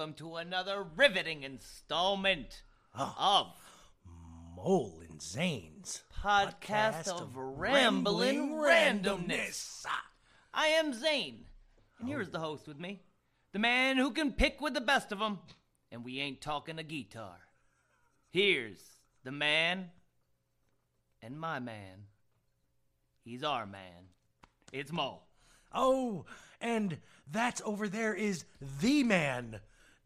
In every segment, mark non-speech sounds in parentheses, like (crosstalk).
Welcome to another riveting installment of Mole and Zane's Podcast, of, Rambling Randomness. I am Zane, and here's the host with me, the man who can pick with the best of them, and we ain't talking a guitar. Here's the man and my man. He's our man. It's Mole. Oh, and that over there is the man,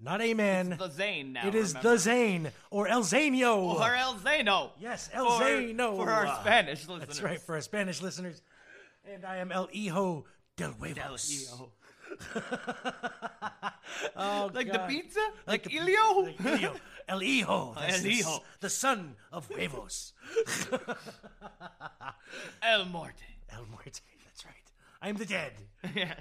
not a man. The Zane now. it is remember? the Zane or El Zanio. Or El Zano. Yes, El For- Zano. For our Spanish listeners. That's right, for our Spanish listeners. And I am El Hijo del El Huevos. Hijo. (laughs) Oh, (laughs) Like God. the pizza? Like, the- Ilio? like Ilio. (laughs) El Hijo. El the Hijo. The son of Huevos. El Morte. El Muerte. That's right. I am the dead. Yes.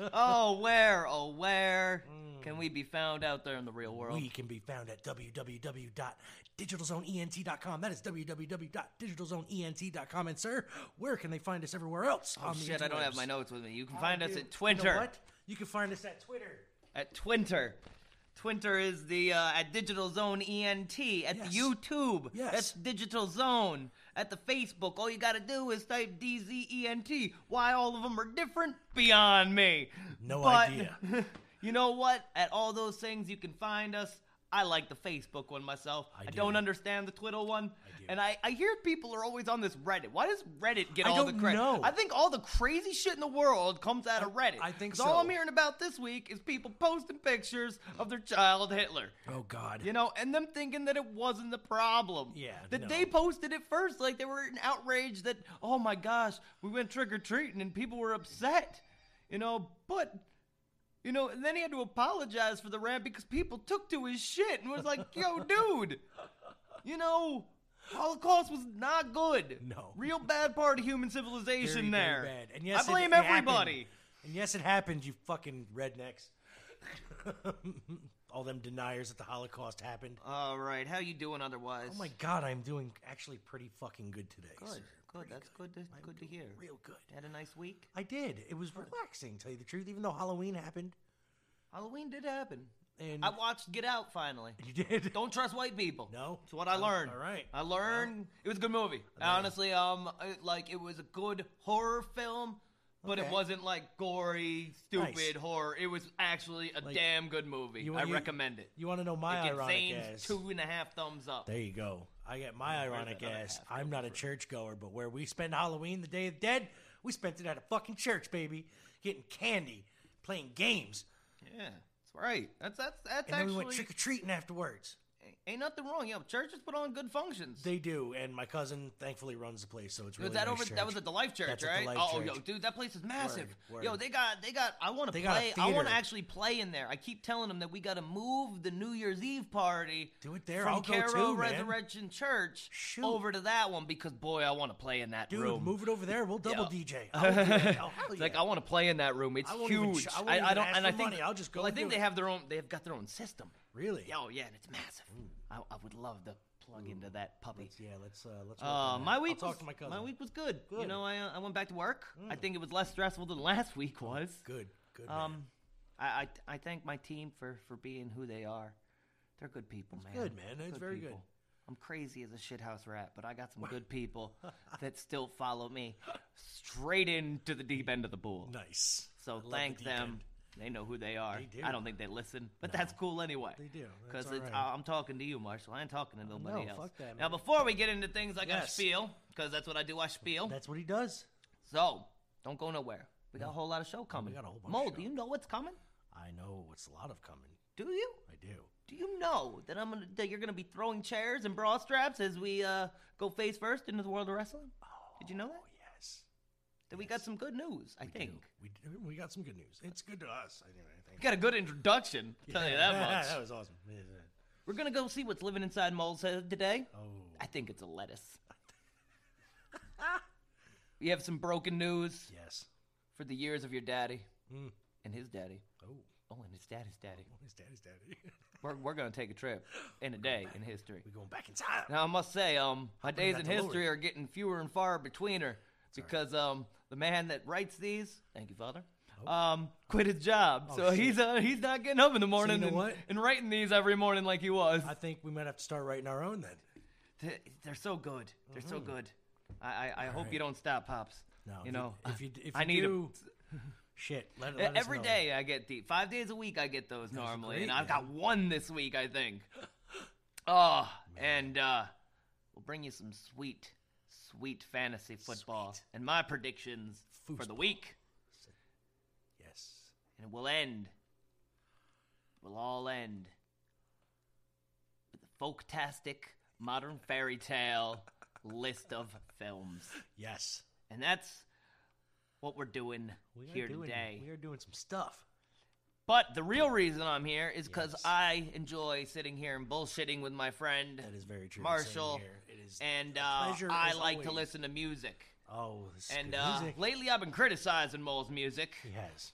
(laughs) oh, where, oh, where can we be found out there in the real world? We can be found at www.digitalzoneent.com. That is www.digitalzoneent.com. And sir, where can they find us everywhere else Oh, on the shit, I don't have my notes with me. You can How find us do- at Twitter. You know what? You can find us at Twitter. At Twinter. Twinter is the uh, at Digital Zone ENT at Yes. YouTube. Yes. That's Digital Zone at the Facebook. All you got to do is type DZENT. Why all of them are different beyond me. No But, idea. (laughs) you know what? At all those things you can find us. I like the Facebook one myself. I, do. don't understand the Twitter one. do. And I, I hear people are always on this Reddit. Why does Reddit get I all the credit? know. I think all the crazy shit in the world comes out of Reddit. I think 'Cause All. I'm hearing about this week is people posting pictures of their child Hitler. Oh, God. You know, and them thinking that it wasn't the problem. Yeah, That no. they posted it first, like they were outraged that, oh my gosh, we went trick or treating and people were upset. You know, but, you know, and then he had to apologize for the rant because people took to his shit and was like, yo, dude, you know, Holocaust was not good. No. Real bad part of human civilization Very, there. very bad. And yes, I blame it, it everybody. happened. And yes, it happened, you fucking rednecks. (laughs) All them deniers that the Holocaust happened. All right, how you doing otherwise? Oh my God, I'm doing actually pretty fucking good today. Good, sir. Good. That's good. To, good to hear. Real good. Had a nice week. I did. It was relaxing, tell you the truth. Even though Halloween happened, Halloween did happen. and I watched Get Out finally. (laughs) you did. Don't trust white people. No? It's what I Oh, learned. all right. I learned it was a good movie. Honestly, um, it- like it was a good horror film, but it wasn't like gory, stupid Nice. horror. It was actually a damn good movie. I recommend it. You want to know my it gets ironic Zane's ass? two and a half thumbs up. There you go. I get my ironic ass. I'm not a churchgoer, but where we spend Halloween, the Day of the Dead, we spent it at a fucking church, baby, getting candy, playing games, Yeah, that's right. That's that's that's and then actually we went trick or treating afterwards. Ain't nothing wrong. You know, churches put on good functions. They do, and my cousin thankfully runs the place, so it's really was that nice over? church. That was at the Life Church, That's at the right? Life oh, Church. yo, dude, that place is massive. Word, Yo, they got, they got. I want to They got a play. I want theater. to actually play in there. I keep telling them that we got to move the New Year's Eve party. Do it there. From I'll go Caro too, man. Resurrection Church Shoot. over to that one because boy, I want to play in that Dude, room. move it over there. We'll double Yo. DJ. I'll do it. Oh, hell It's like yeah. I want to play in that room. It's I won't even huge. ch- I won't even don't, ask and I for think money. I'll just go Well, I and think do they it. have their own. They've got their own system. really. Oh yeah, and it's massive. Mm. I, I would love to plug into that puppy. Let's, yeah, let's uh, let's. Uh, my I'll week talk was, to my cousin. my week was good. You Good. Mm. know, I uh, I went back to work. I think it was less stressful than (laughs) last week was. Good, good. man. Um, I, I I thank my team for for being who they are. They're good people, man. good, man. It's very good. I'm crazy as a shithouse rat, but I got some (laughs) good people that still follow me straight into the deep end of the pool. nice. So I love the thank them. end. They know who they are. They do. I don't think they listen, but that's cool anyway. They do. Because That's all it's right. I'm talking to you, Marshall. I ain't talking to nobody no, else. fuck that, now, before we get into things, I got Yes. spiel because that's what I do. I spiel. That's what he does. So don't go nowhere. We got a whole lot of show coming. we got a whole bunch Mo, do you know what's coming? I know what's a lot of coming. Do you? I do. Do you know that I'm gonna that you're gonna be throwing chairs and bra straps as we uh, go face first into the world of wrestling? Did you know that? Oh yes. That we got some good news. I think We do. we got some good news. It's good to us. Anyway, I think. we got a good introduction. Tell you that (laughs) much. that was awesome. Yeah, yeah. We're gonna go see what's living inside Mole's head today. Oh, I think it's a lettuce. (laughs) we have some broken news yes. for the years of your daddy Mm. and his daddy. Oh, Oh, and his daddy's daddy. Oh, his daddy's daddy. (laughs) We're, we're gonna take a trip in a day in history. We're going back in time. Now I must say, um, my days in history Lord. are getting fewer and far between her because um, the man that writes these, thank you, Father, um, quit his job. Oh, so shit. he's uh, he's not getting up in the morning know and, what? and writing these every morning like he was. I think we might have to start writing our own then. Th- They're so good. They're so good. I I, I hope right. you don't stop, pops. No, you if know, if you if you I need do, (laughs) shit. Let, let us every know. day I get the five days a week I get those normally, great, and I've man. got one this week I think. (laughs) Oh, and uh, we'll bring you some sweet, sweet fantasy football Sweet. and my predictions for the week, Yes. and it will end. Will all end with a folktastic modern fairy tale (laughs) list of films, Yes. and that's what we're doing We here doing, today. We are doing some stuff. But the real reason I'm here is because Yes. I enjoy sitting here and bullshitting with my friend That is very true. Marshall, here. It is and uh, I like to listen to music. Oh, And uh, music. lately, I've been criticizing Mole's music. he has.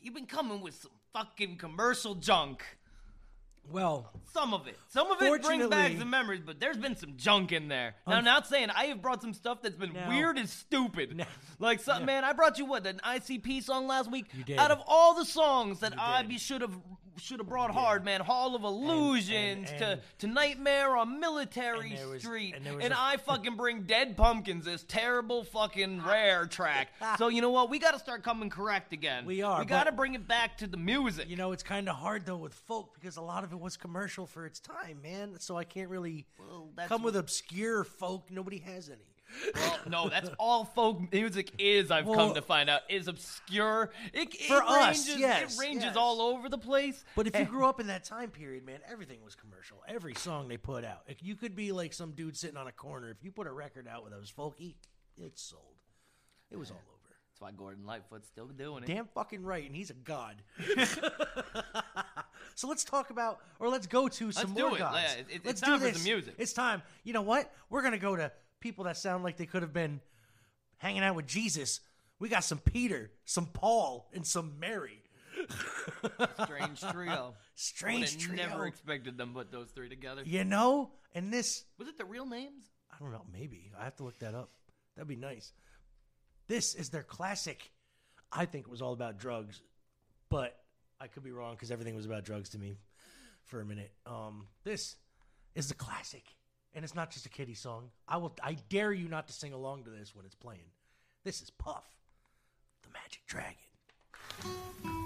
You've been coming with some fucking commercial junk. Well, Some of it, some of it brings back some memories, but there's been some junk in there. Now, I'm not saying I have brought some stuff that's been weird and stupid. Now- like, some, man, I brought you what an ICP song last week. You did. Out of all the songs that I should have should have brought hard, man, Hall of Illusions and- to to Nightmare on Military and was- Street, and and a- I fucking bring Dead Pumpkins, this terrible fucking (laughs) rare track. So you know what? We got to start coming correct again. We are, We got to bring it back to the music. you know, it's kind of hard though with folk because a lot of it was commercial for its time, man. So I can't really Well, come with obscure folk. Nobody has any. Well, no, that's all folk music is. I've come to find out is obscure. It, it For us, ranges, yes, it ranges yes. all over the place. But if you Eh, grew up in that time period, man, everything was commercial. Every song they put out. Like, You could be like some dude sitting on a corner. If you put a record out that was folky, it sold. It was all over. that's why Gordon Lightfoot's still doing it. Damn fucking right, and he's a god. (laughs) so let's talk about, or let's go to some do more it. gods. Yeah, it- it's let's time do for this. music. It's time. You know what? We're gonna go to people that sound like they could have been hanging out with Jesus. We got some Peter, some Paul, and some Mary. Strange trio. (laughs) Strange Would've trio. Never expected them put those three together. you know, and this Was it the real names? I don't know. Maybe I have to look that up. That'd be nice. This is their classic. I think it was all about drugs, but I could be wrong because everything was about drugs to me for a minute. Um, this is the classic, and it's not just a kiddie song. I will. I dare you not to sing along to this when it's playing. This is Puff, the Magic Dragon.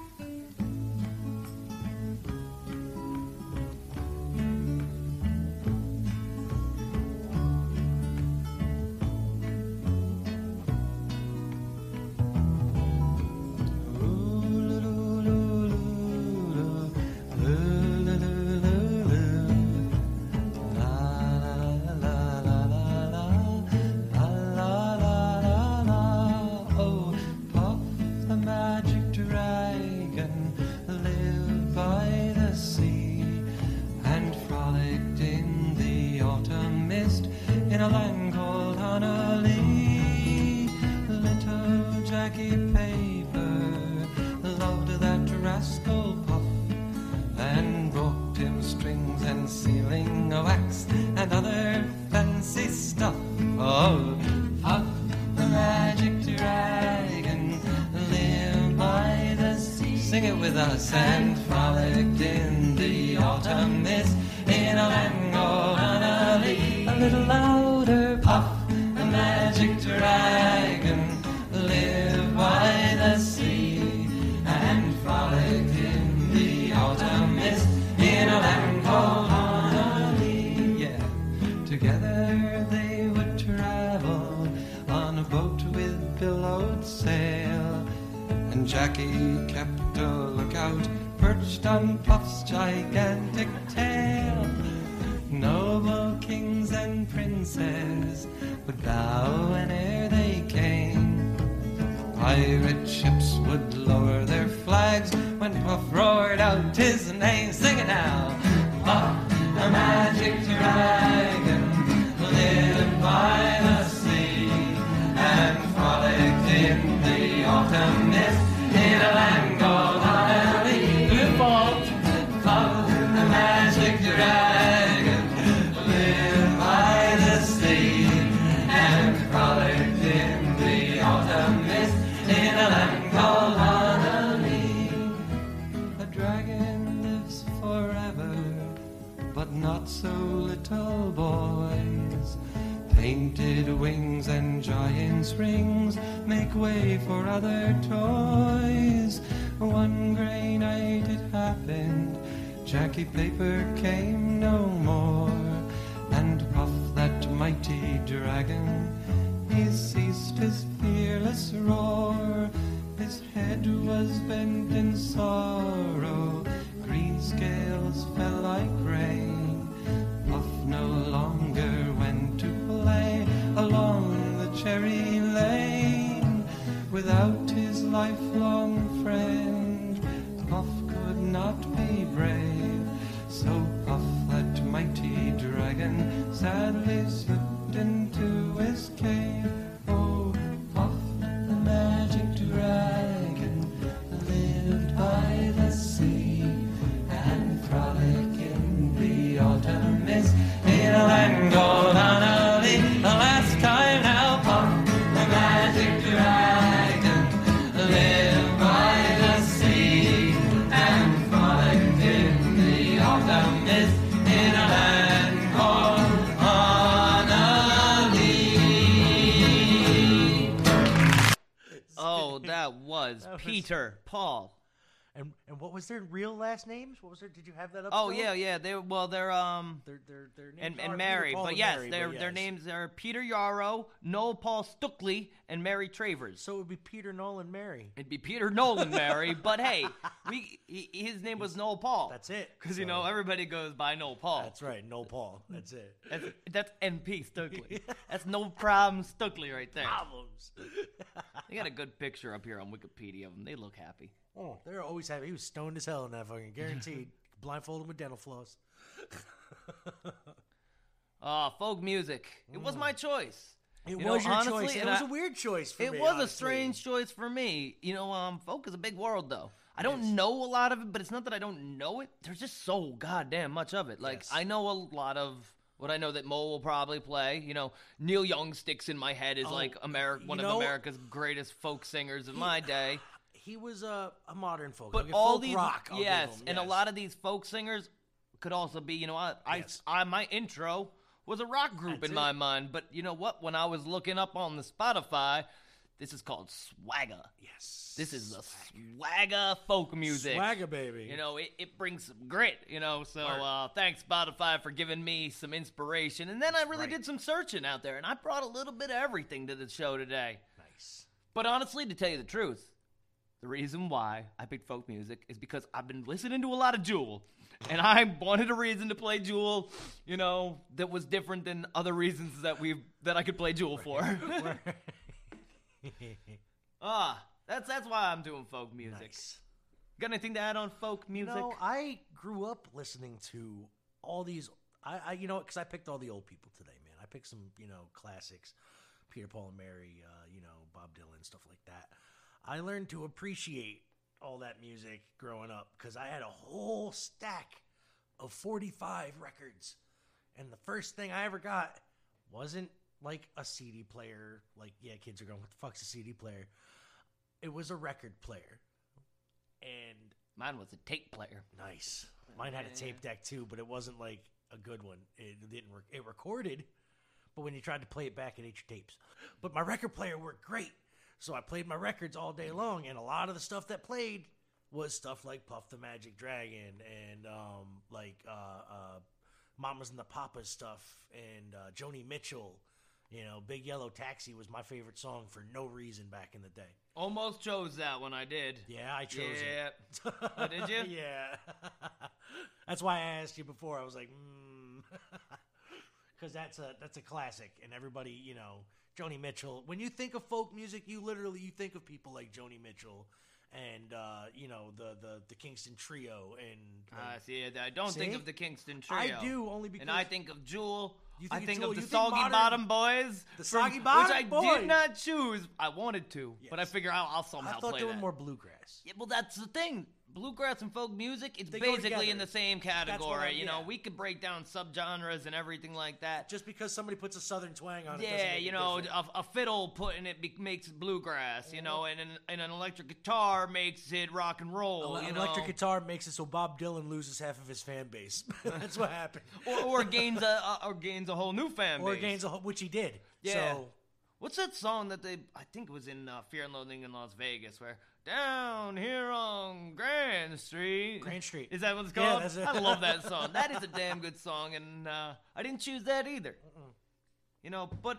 For other toys. One grey night it happened, Jackie Paper came no more, and Puff, that mighty dragon, he ceased his fearless roar. His head was bent in sorrow, green scales fell like rain. Puff no what was their real last names? What was their? Did you have that up? Oh still? yeah, yeah. They well, they're um Their their their names and, are and Peter, Mary, but yes, Mary, their but their yes. names are Peter Yarrow, Noel Paul Stuckley, and Mary Travers. So it would be Peter Nolan Mary. It'd be Peter Nolan Mary, but hey, we he, his name was Noel Paul. That's it. Because you know everybody goes by Noel Paul. That's right. No Paul. That's it. That's, that's NP Stuckley. (laughs) That's no problem Stuckley right there. Problems. (laughs) They got a good picture up here on Wikipedia of them. They look happy. oh, they're always happy. He was stoned as hell in that fucking guaranteed. (laughs) Blindfolded with dental floss. Uh, folk music. It was my choice. It You was know, your honestly, choice. It was I- a weird choice for It me. It was a strange choice for me. You know, um, folk is a big world though. I don't know a lot of it, but it's not that I don't know it. There's just so goddamn much of it. Like Yes. I know a lot of what I know that Mo will probably play. You know, Neil Young sticks in my head as Oh, like America, one know- of America's greatest folk singers of my day. (sighs) He was a, a modern folk. But like a all folk these, rock. I'll yes, and a lot of these folk singers could also be. You know, I, I, I my intro was a rock group That's in it. my mind. But you know what? When I was looking up on the Spotify, this is called swagger. yes. This is the swagger folk music. Swagger baby. You know, it, it brings some grit, you know. So uh, thanks, Spotify, for giving me some inspiration. And then I really right. did some searching out there, and I brought a little bit of everything to the show today. nice. But honestly, to tell you the truth, the reason why I picked folk music is because I've been listening to a lot of Jewel. And I wanted a reason to play Jewel, you know, that was different than other reasons that we that I could play Jewel for. (laughs) (laughs) ah, that's that's why I'm doing folk music. nice. Got anything to add on folk music? No, I grew up listening to all these. I, I you know, because I picked all the old people today, man. I picked some, you know, classics, Peter, Paul, and Mary, uh, you know, Bob Dylan, stuff like that. I learned to appreciate all that music growing up because I had a whole stack of 45 records, and the first thing I ever got wasn't like a CD player. Like, yeah, kids are going, "What the fuck's a CD player?" It was a record player, and Mine was a tape player. Nice. Mine had a tape deck too, but it wasn't like a good one. It didn't work. It recorded, but when you tried to play it back, it ate your tapes. But my record player worked great, so I played my records all day long, and a lot of the stuff that played was stuff like Puff the Magic Dragon and um, like uh, uh, Mamas and the Papas stuff and uh, Joni Mitchell. You know, Big Yellow Taxi was my favorite song for no reason back in the day. Almost chose that when I did. Yeah, I chose it. Yeah. Oh, did you? (laughs) yeah. (laughs) that's why I asked you before. I was like, (laughs) because that's a that's a classic, and everybody, you know, Joni Mitchell. When you think of folk music, you literally you think of people like Joni Mitchell, and uh, you know the the the Kingston Trio, and Uh, like, see, I don't think of the Kingston Trio. I do only because And I think of Jewel. You I think of Jewel, of the you Soggy modern- Bottom Boys. The from- Soggy Bottom Which I Boys. did not choose. I wanted to, but I figure I'll, I'll somehow I thought play they were that. more bluegrass. Yeah, well, that's the thing. Bluegrass and folk music, it's They basically in the same category. You know, yeah. we could break down subgenres and everything like that. Just because somebody puts a southern twang on it. doesn't yeah, you know, a, a fiddle putting it be- makes bluegrass. You know, mm-hmm. and an, and an electric guitar makes it rock and roll. An electric know? guitar makes it so Bob Dylan loses half of his fan base. (laughs) That's what happened. or, or gains a, or gains a whole new fan Or base. gains a whole, which he did. Yeah. So What's that song that they? I think it was in uh, Fear and Loathing in Las Vegas, where down here on Grand Street. Grand Street. Is that what it's Yeah, called? that's it. I love that song. (laughs) That is a damn good song, and uh, I didn't choose that either. You know, but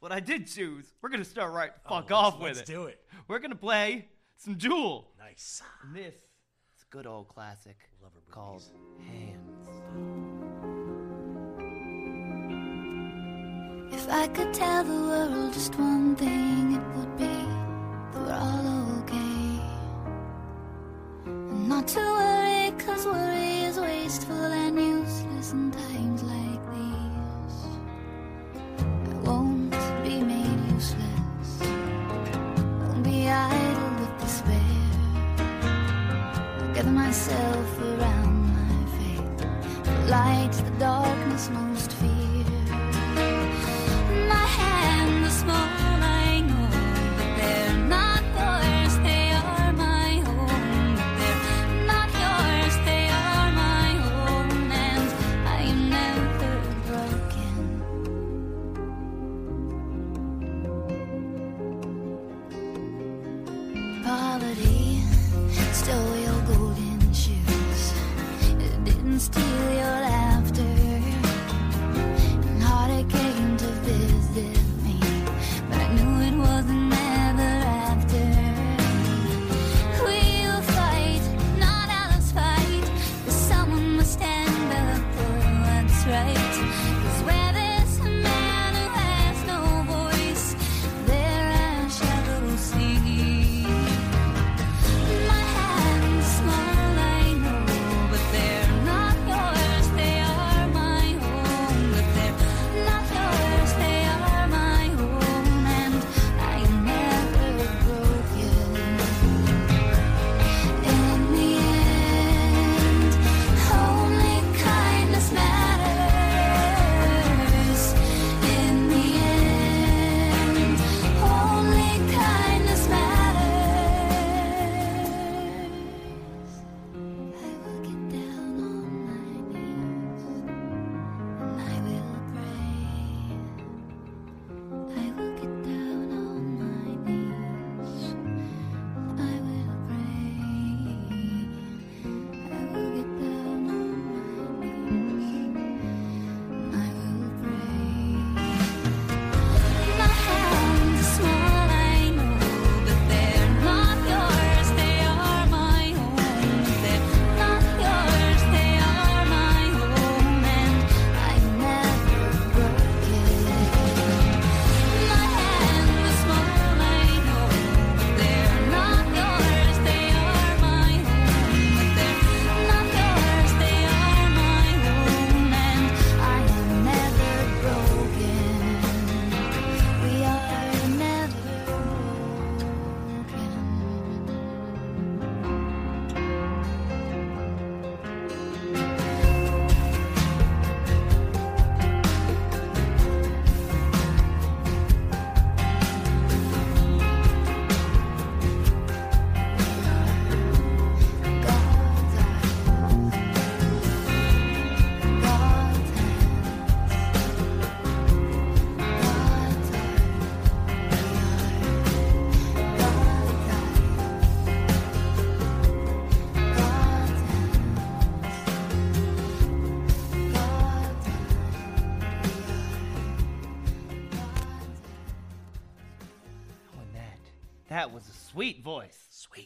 what I did choose, we're gonna start right oh, fuck let's- off with it. let's do it. We're gonna play some Jewel. Nice. And this is a good old classic Love her called Hands. If I could tell the world just one thing, it would be that we're all okay. And not to worry, cause worry is wasteful and useless in times like these. I won't be made useless, won't be idle with despair. I'll gather myself around my faith, the light the darkness most Steal your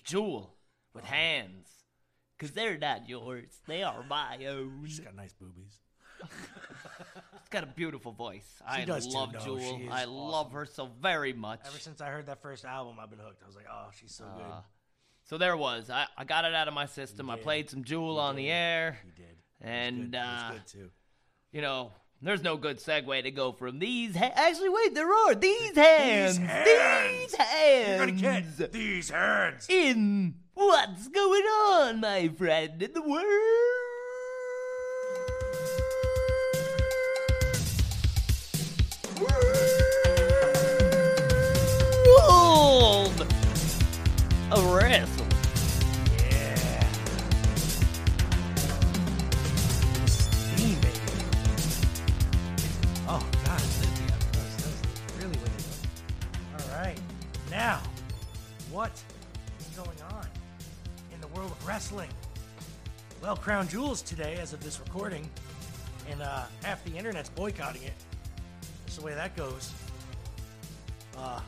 Jewel with hands, cause they're not yours. They are my own. She's got nice boobies. She's got a beautiful voice. I does too, love Jewel. she is I love her so very much. Ever since I heard that first album, I've been hooked. I was like, oh, she's so good. Uh, so there was. I, I got it out of my system. I did. played some Jewel on the air. He did. And, it was uh, good too. You know, there's no good segue to go from these. Ha- Actually, wait, there are these hands. hands. These hands. You're gonna get these hands. in What's going on, my friend, in the world of wrestling? Yeah. What is going on in the world of wrestling? Well, Crown Jewels today, as of this recording, and uh, half the internet's boycotting it. That's the way that goes. Uh,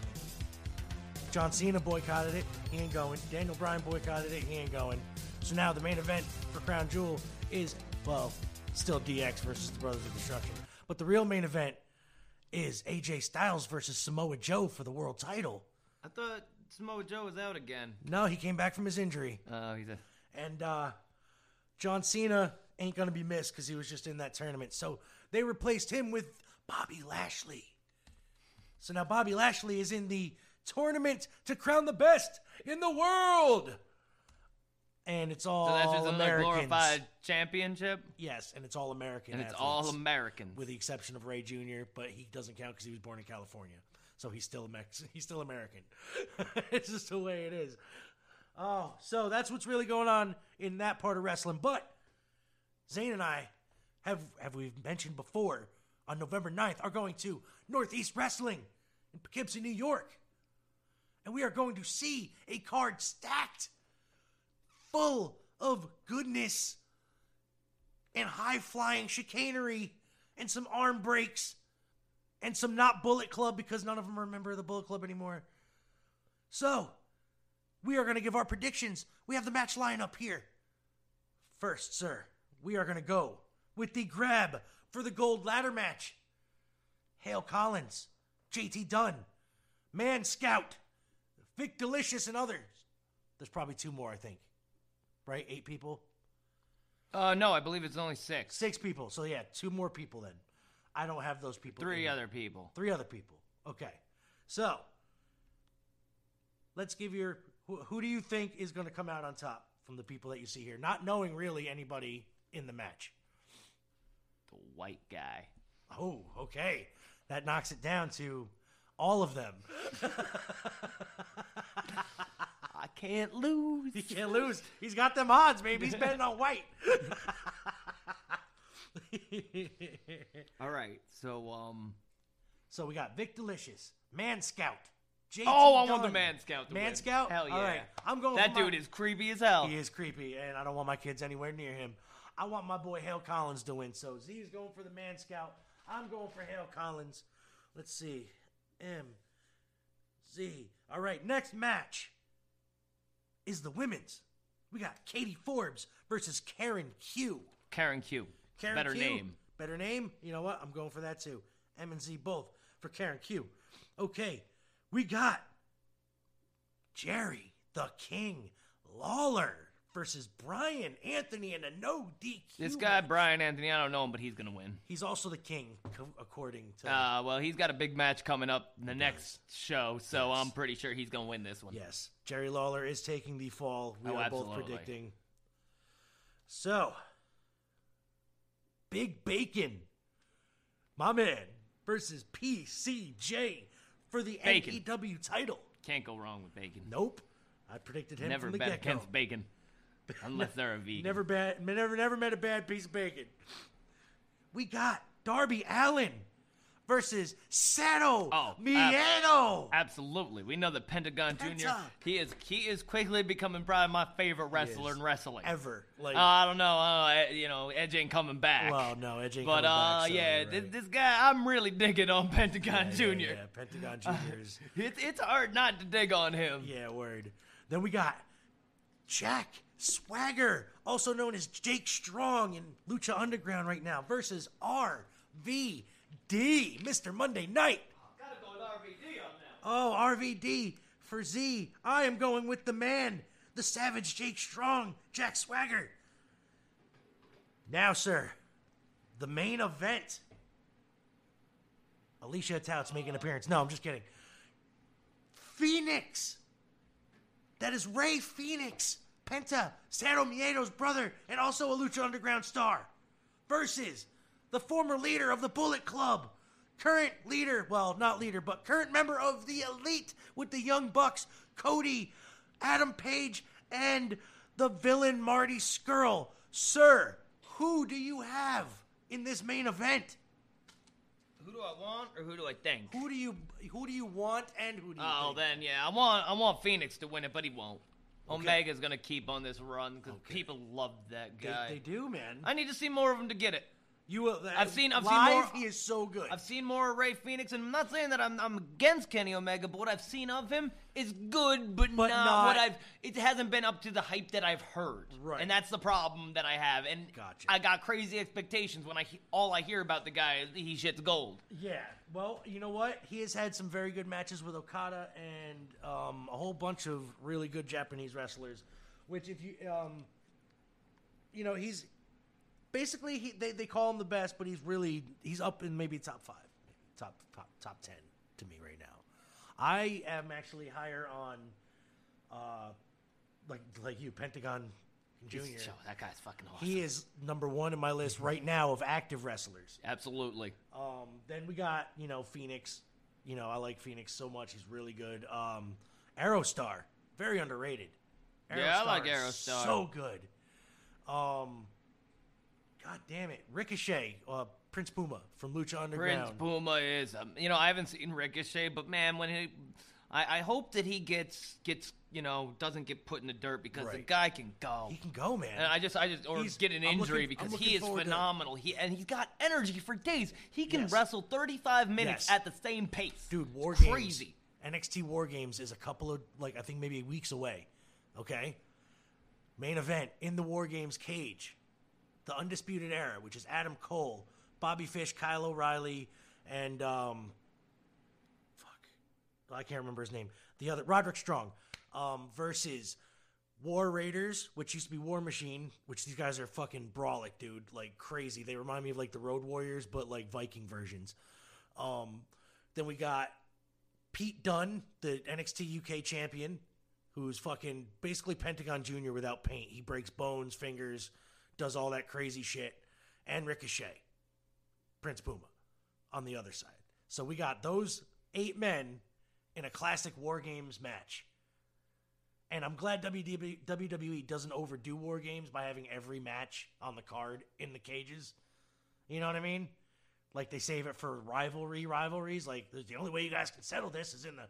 John Cena boycotted it. He ain't going. Daniel Bryan boycotted it. He ain't going. So now the main event for Crown Jewel is, well, still DX versus the Brothers of Destruction. But the real main event is AJ Styles versus Samoa Joe for the world title. I thought Samoa Joe was out again. No, he came back from his injury. Oh, he's a. And uh, John Cena ain't going to be missed because he was just in that tournament. So they replaced him with Bobby Lashley. So now Bobby Lashley is in the tournament to crown the best in the world. And it's all So that's just another Americans. glorified championship, Yes, and it's all American. and it's athletes, all American. with the exception of Rey Jr., but he doesn't count because he was born in California. So he's still Mex- he's still American. (laughs) it's just the way it is. Oh, so that's what's really going on in that part of wrestling. But Zane and I have have we mentioned before on November 9th are going to Northeast Wrestling in Poughkeepsie, New York. And we are going to see a card stacked full of goodness and high flying chicanery and some arm breaks and some not Bullet Club because none of them are a member of the Bullet Club anymore. So, we are going to give our predictions. We have the match lineup here. First, sir, we are going to go with the grab for the gold ladder match. Hale Collins, JT Dunn, Man Scout, Vic Delicious, and others. There's probably two more, I think. Right? Eight people? Uh, no, I believe it's only six. Six people. So yeah, two more people then. I don't have those people. Three other people. Three other people. Okay. So let's give your who, who do you think is going to come out on top from the people that you see here, not knowing really anybody in the match. The white guy. Oh, okay. That knocks it down to all of them. (laughs) I can't lose. He can't lose. He's got them odds, baby. He's betting on white. (laughs) (laughs) All right, so um. so we got Vic Delicious, Man Scout, JT Oh, I want the Man Scout to Man win. Scout? Hell yeah. All right. I'm going That for my- dude is creepy as hell. He is creepy, and I don't want my kids anywhere near him. I want my boy Hale Collins to win. So Z is going for the Man Scout. I'm going for Hale Collins. Let's see. M Z. All right, next match is the women's. We got Katie Forbes versus Karen Q. Karen Q. Karen Better Q. name. Better name. You know what? I'm going for that too. M and Z both for Karen Q. Okay, we got Jerry the King Lawler versus Brian Anthony in a no DQ. This guy. Brian Anthony, I don't know him, but he's gonna win. He's also the king, co- according to. Uh, well, he's got a big match coming up the next show, so Yes. I'm pretty sure he's gonna win this one. yes, Jerry Lawler is taking the fall. We Oh, are both predicting. So, Big Bacon, my man, versus PCJ for the Bacon. NEW title. Can't go wrong with bacon. Nope. I predicted him Never from the bet get go. against bacon, unless they're a (laughs) vegan. Never bad. Never, never met a bad piece of bacon. We got Darby Allen versus Cero Oh, Miedo. Absolutely, we know that Pentagon Jr. He is he is quickly becoming probably my favorite wrestler in wrestling. Ever like? Uh, I don't know. Uh, you know, Edge ain't coming back. well, no, Edge ain't but coming uh, back, so yeah, you're this, this guy, I'm really digging on Pentagon Yeah, Jr. Yeah, yeah, Pentagon (laughs) Jr. is It's it's hard not to dig on him. yeah, word. Then we got Jack Swagger, also known as Jake Strong in Lucha Underground right now, versus RVD, Mr. Monday Night. Gotta go with RVD on that. Oh, RVD for Z. I am going with the man, the savage Jake Strong, Jack Swagger. Now, sir, the main event. Alicia Tout's making an appearance. No, I'm just kidding. Phoenix That is Ray Phoenix, Penta, Cero Miedo's brother, and also a Lucha Underground star. Versus the former leader of the Bullet Club, current leader, well, not leader, but current member of the Elite with the Young Bucks, Cody, Adam Page, and the villain Marty Scurll. Sir, who do you have in this main event? Who do I want or who do I think? Who do you who do you want and who do you Oh, think? then yeah, I want I want Phoenix to win it, but he won't. Omega's gonna keep on this run because Okay. people love that They, guy. they do, man. I need to see more of him to get it. You, uh, I've seen- I've seen more- He is so good. I've seen more of Ray Phoenix, and I'm not saying that I'm, I'm against Kenny Omega, but what I've seen of him is good, but, But not, not- what I've. It hasn't been up to the hype that I've heard, Right. And that's the problem that I have. And Gotcha. I got crazy expectations when I all I hear about the guy is he shits gold. yeah. Well, you know what? He has had some very good matches with Okada and um, a whole bunch of really good Japanese wrestlers. Which, if you, um, you know, he's basically he, they they call him the best, but he's really he's up in maybe top five, top top top ten to me right now. I am actually higher on, uh, like like you, Pentagon Junior. Yo, that guy's fucking awesome. He is number one in my list right now of active wrestlers. Absolutely. Um, then we got you know Phoenix. You know I like Phoenix so much. He's really good. Um, Aerostar, very underrated. Yeah, I like Aerostar. So good. Um, God damn it, Ricochet, uh, Prince Puma from Lucha Underground. Prince. Puma is, um, you know, I haven't seen Ricochet, but man, when he, I, I hope that he gets gets, you know, doesn't get put in the dirt because the guy can go. he can go, man. And I just, I just, or He's- get an injury looking- because he is forward to- phenomenal. He and he's got energy for days. He can Yes. wrestle 35 minutes Yes. at the same pace. Dude, War It's Games. crazy. NXT War Games is a couple of like I think maybe weeks away. Okay. Main event in the War Games cage, the Undisputed Era, which is Adam Cole, Bobby Fish, Kyle O'Reilly, and um, fuck, I can't remember his name. The other Roderick Strong, um, versus War Raiders, which used to be War Machine, which these guys are fucking brawlic, dude, like crazy. They remind me of like the Road Warriors, but like Viking versions. Um, then we got Pete Dunne, the NXT UK champion, who's fucking basically Pentagon Jr. without paint. He breaks bones, fingers, does all that crazy shit. And Ricochet, Prince Puma, on the other side. So we got those eight men in a classic War Games match. And I'm glad WWE doesn't overdo War Games by having every match on the card in the cages. You know what I mean? Like they save it for rivalry rivalries. Like the only way you guys can settle this is in the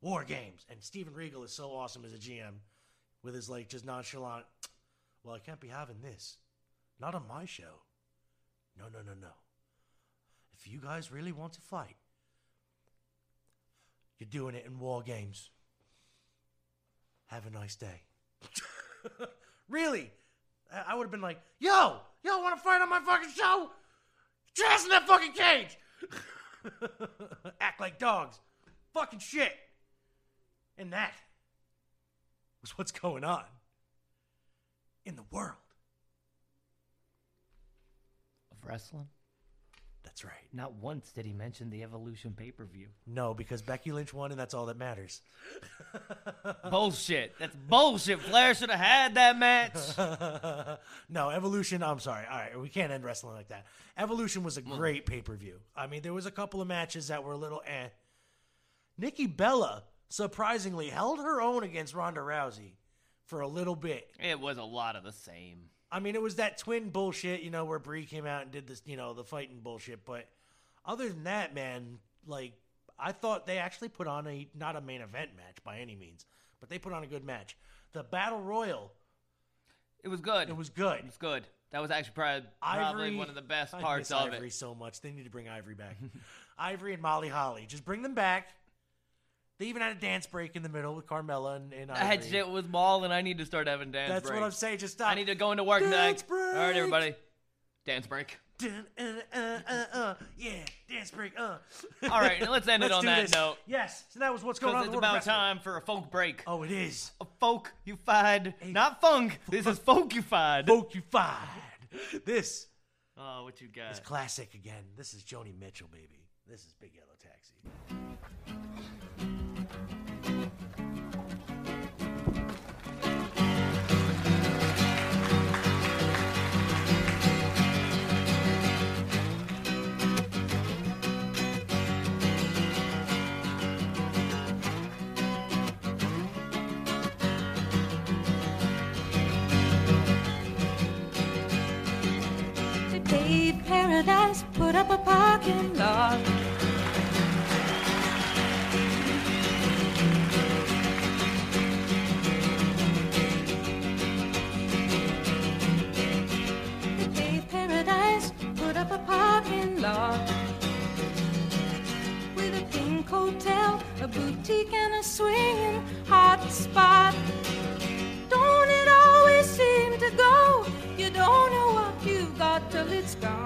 War Games. And Steven Regal is so awesome as a GM with his like just nonchalant. Well, I can't be having this. Not on my show. No, no, no, no. If you guys really want to fight, you're doing it in War Games. Have a nice day. (laughs) really? I would have been like, yo, yo, want to fight on my fucking show? Get in that fucking cage. (laughs) Act like dogs. Fucking shit. And that was what's going on in the world. Of wrestling? That's right. Not once did he mention the Evolution pay per view. No, because Becky Lynch won, and that's all that matters. (laughs) bullshit. That's bullshit. Flair should have had that match. (laughs) no, Evolution. I'm sorry. All right, we can't end wrestling like that. Evolution was a great pay per view. I mean, there was a couple of matches that were a little eh. Nikki Bella surprisingly held her own against Ronda Rousey for a little bit. It was a lot of the same. I mean, it was that twin bullshit, you know, where Brie came out and did this, you know, the fighting bullshit. But other than that, man, like I thought they actually put on a not a main event match by any means, but they put on a good match. The battle royal, It was good. it was good. It was good. That was actually probably, probably Ivory, one of the best I parts miss of Ivory it. so much. They need to bring Ivory back. (laughs) Ivory and Molly Holly, just bring them back. They even had a dance break in the middle with Carmella and, and Ivory. That shit was balling. I need to start having dance That's breaks. what I'm saying. Just stop. I need to go into work Dance tonight. All right, everybody. Dance break. Dun, uh, uh, uh, uh. Yeah, dance break. Uh. (laughs) All right, let's end it Let's on that this. note. Yes. So that was what's going on. It's about time for a folk break. Oh, it is. A folk you find, not funk. This is folk you find. Folkified. This Oh, what you got? is classic again. This is Joni Mitchell, baby. This is Big Yellow Taxi. Paradise, put up a parking lot. The paradise put up a parking lot. With a pink hotel, a boutique, and a swinging hot spot. Don't it always seem to go? You don't know what you've got till it's gone.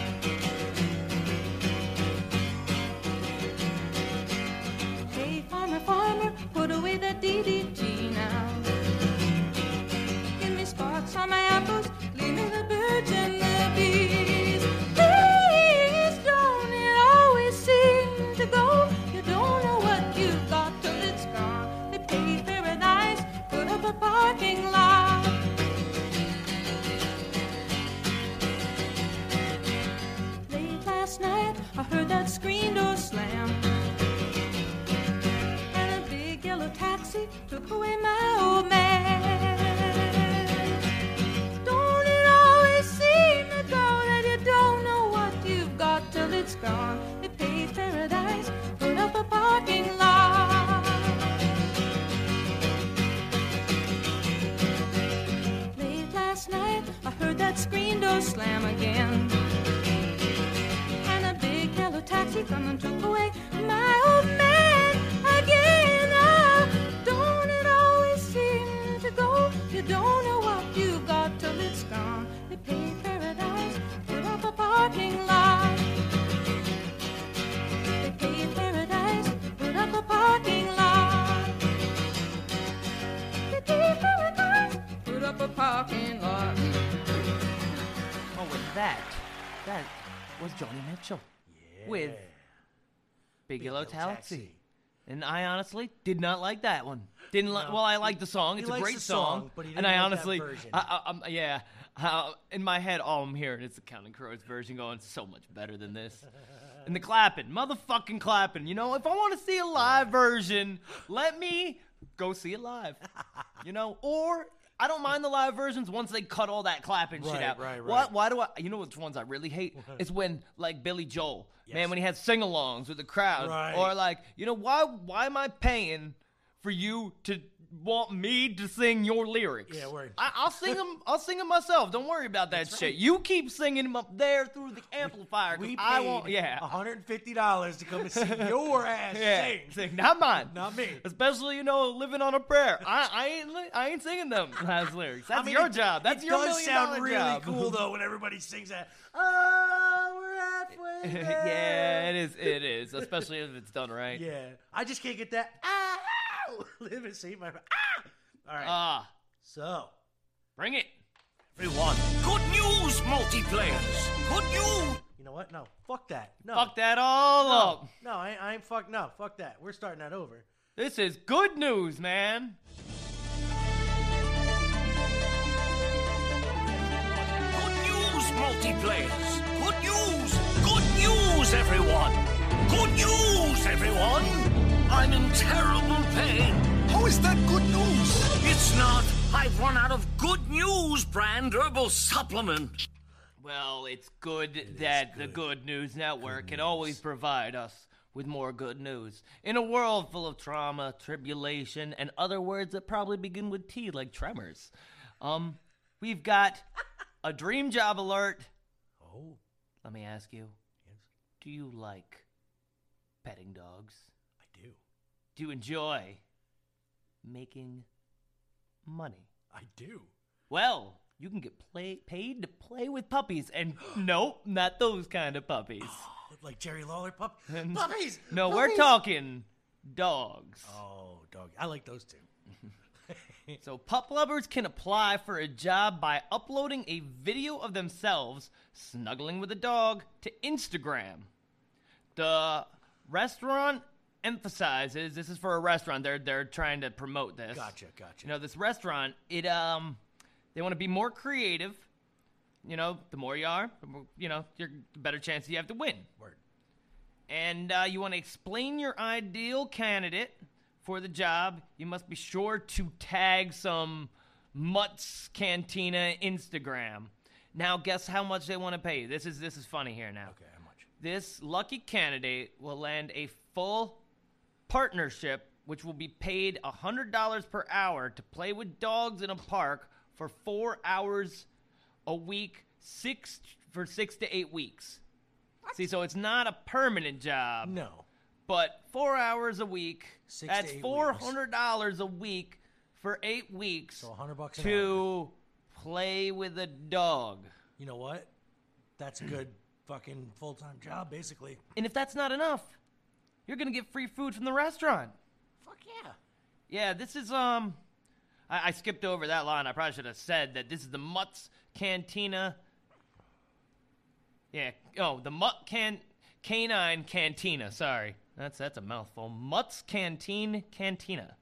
Put away that Yellow, Taxi. And I honestly did not like that one. Didn't like. No. Well, I like the song. It's a great the song, but he and didn't I like that honestly, version. I, I, I'm, yeah. Uh, in my head, all I'm hearing is the Counting Crows version going so much better than this. and the clapping, motherfucking clapping. You know, if I want to see a live version, let me go see it live. You know, or I don't mind the live versions once they cut all that clapping shit out. right, Why, right. why do I? You know which ones I really hate? It's when like Billy Joel, man, when he has sing-alongs with the crowd, Right. or like, you know, why? Why am I paying for you to want me to sing your lyrics? Yeah, word. I, I'll sing them. I'll sing them myself. Don't worry about that shit. You keep singing them up there through the amplifier. We paid I won't. Yeah. $150 to come and see (laughs) your ass Yeah, sing. sing, not mine, Not me. Especially, you know, living on a prayer. I, I ain't, li- I ain't singing them last lyrics. That's I mean, your it- job. That's it your million dollar really job. cool though when everybody sings that. Oh, we're halfway there. (laughs) yeah, it is. It is, especially if it's done right. Yeah, I just can't get that. Ah, (laughs) live and see my. Ah. All right. Ah, so, bring it. Everyone, good news, multiplayers. Good news. you know what? No, fuck that. No, Fuck that all No, up. no, I, I ain't fuck. No, fuck that. We're starting that over. This is good news, man. Good news, multiplayers. Good news. Good news, everyone. Good news, everyone. I'm in terrible pain. How is that good news? It's not. I've run out of good news brand herbal supplement. Well, it's good that the Good News Network can always provide us with more good news. In a world full of trauma, tribulation, and other words that probably begin with T, like tremors, um, we've got a dream job alert. Oh, Let me ask you Yes. do you like petting dogs? I do. Do you enjoy making money? I do. Well, you can get play, paid to play with puppies, and (gasps) nope, not those kind of puppies. Oh, like Jerry Lawler pup puppies. No, we're talking dogs. Oh, dog. I like those two. (laughs) So pup lovers can apply for a job by uploading a video of themselves snuggling with a dog to Instagram. The restaurant emphasizes this is for a restaurant. They're they're trying to promote this. Gotcha, gotcha. You know, this restaurant, it um they want to be more creative. You know, the more you are, the more, you know, you're the better chance you have to win. Word. and uh, you want to explain your ideal candidate for the job, you must be sure to tag some Mutts Cantina Instagram. Now, guess how much they want to pay you. This is this is funny here now. Okay, how much? This lucky candidate will land a full partnership, which will be paid $100 per hour to play with dogs in a park for four hours a week, six for six to eight weeks. See, so it's not a permanent job, No. but four hours a week. Six to that's eight four hundred dollars a week for eight weeks. So 100 bucks to play with a dog. You know what? That's a good fucking full time job, basically. And if that's not enough, you're gonna get free food from the restaurant. Fuck yeah. Yeah, this is um. I, I skipped over that line. I probably should have said that this is the Mutts Cantina. Yeah. Oh, the Mutt Can Canine Cantina. Sorry, that's that's a mouthful. Mutts Canteen Cantina.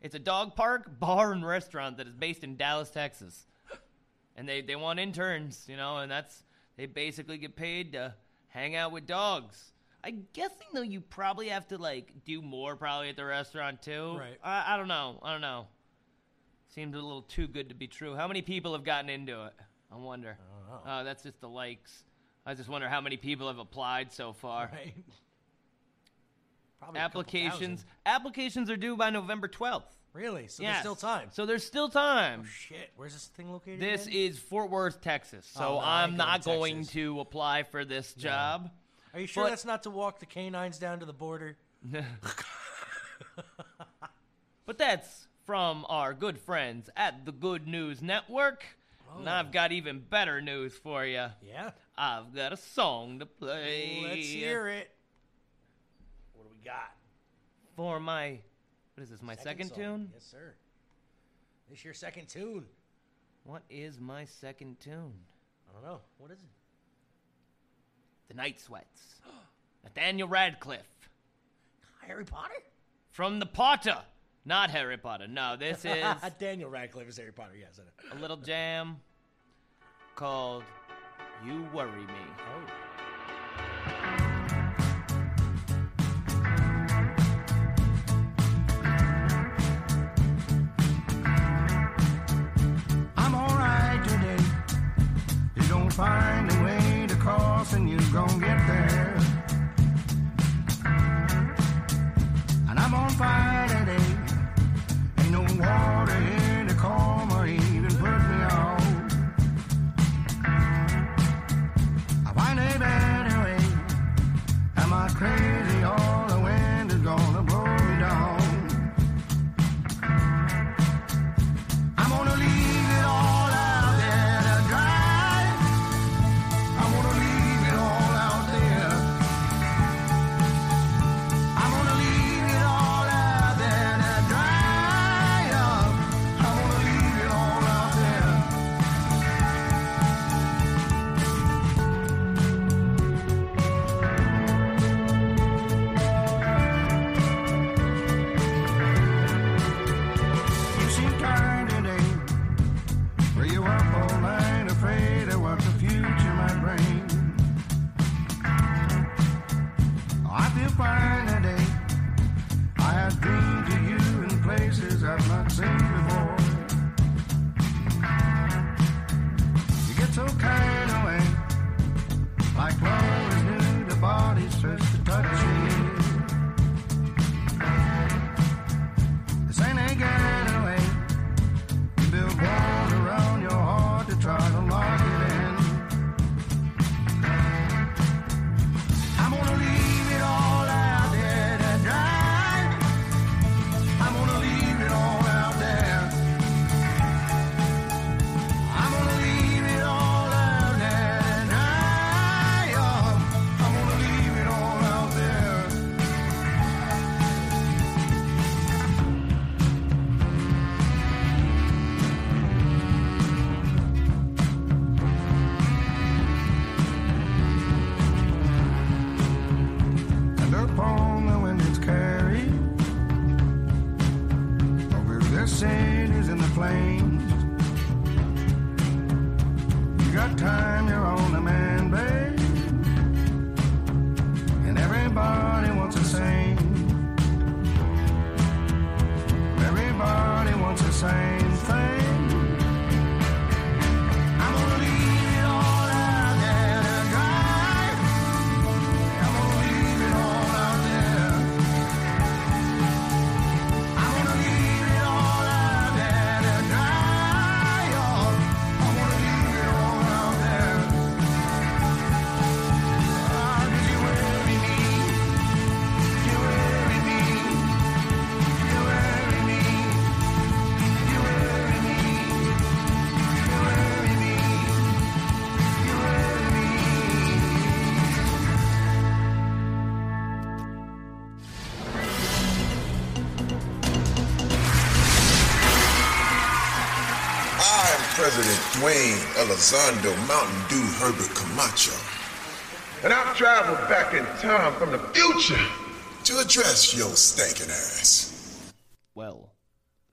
It's a dog park, bar, and restaurant that is based in Dallas, Texas. And they they want interns, you know, and that's they basically get paid to hang out with dogs. I'm guessing though you probably have to like do more probably at the restaurant too. Right. I, I don't know. I don't know. Seems a little too good to be true. How many people have gotten into it? I wonder. I don't Oh, that's just the likes. I just wonder how many people have applied so far. (laughs) Right. Probably Applications applications are due by November 12th. Really? So Yes. there's still time. So there's still time. oh shit! Where's this thing located? This again? is Fort Worth, Texas. So Oh, no, I'm not going to going to apply for this job. Are you sure but- that's not to walk the canines down to the border? (laughs) But that's from our good friends at the Good News Network. And oh. I've got even better news for you. Yeah. I've got a song to play. Let's hear it. What do we got? For my, what is this, my second, song. tune? Yes, sir. This is your second tune? What is my second tune? I don't know. What is it? The Night Sweats. (gasps) Nathaniel Radcliffe. Harry Potter? From the Potter. Not Harry Potter. No, this (laughs) is Daniel Radcliffe is Harry Potter. Yes, I know. a little jam called You Worry Me. Oh. I'm alright today. You don't find a way to cross and you gon' get there. And I'm on fire President Dwayne Elizondo Mountain Dew Herbert Camacho. And I've traveled back in time from the future to address your stinking ass. Well,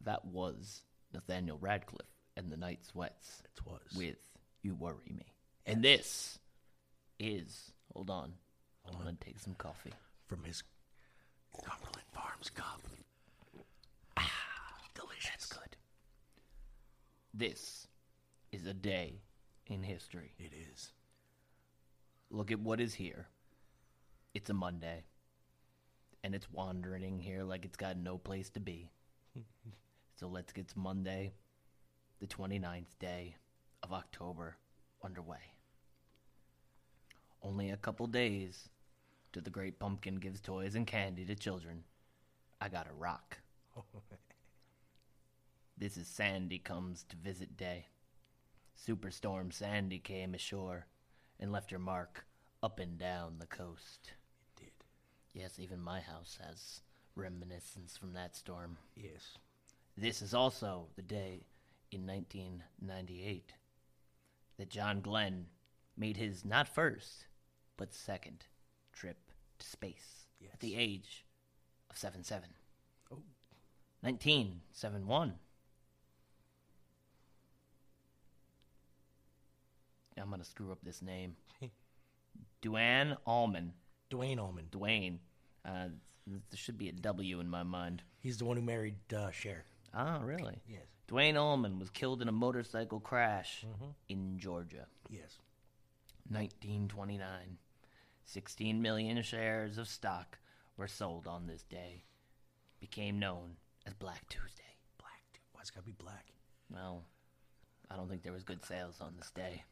that was Nathaniel Radcliffe and the Night Sweats. It was. With You Worry Me. And this is, hold on, I'm going to take some coffee. From his Cumberland Farms cup. Ah, Delicious. That's good. This is a day in history. It is. Look at what is here. It's a Monday. And it's wandering here like it's got no place to be. (laughs) so let's get Monday, the 29th day of October, underway. Only a couple days to the Great Pumpkin gives toys and candy to children. I got a rock. (laughs) This is Sandy Comes to Visit Day. Superstorm Sandy came ashore and left her mark up and down the coast. It did. Yes, even my house has reminiscence from that storm. Yes. This is also the day in 1998 that John Glenn made his not first, but second trip to space at the age of 7 7. Oh. 1971. I'm going to screw up this name. (laughs) Duane Allman. Dwayne Allman. Dwayne. Uh, there should be a W in my mind. He's the one who married uh, Cher. Ah, really? Yes. Dwayne Allman was killed in a motorcycle crash in Georgia. Yes. 1929. 16 million shares of stock were sold on this day. Became known as Black Tuesday. Black. Dude. Why it's gotta be black? Well, I don't think there was good sales on this day.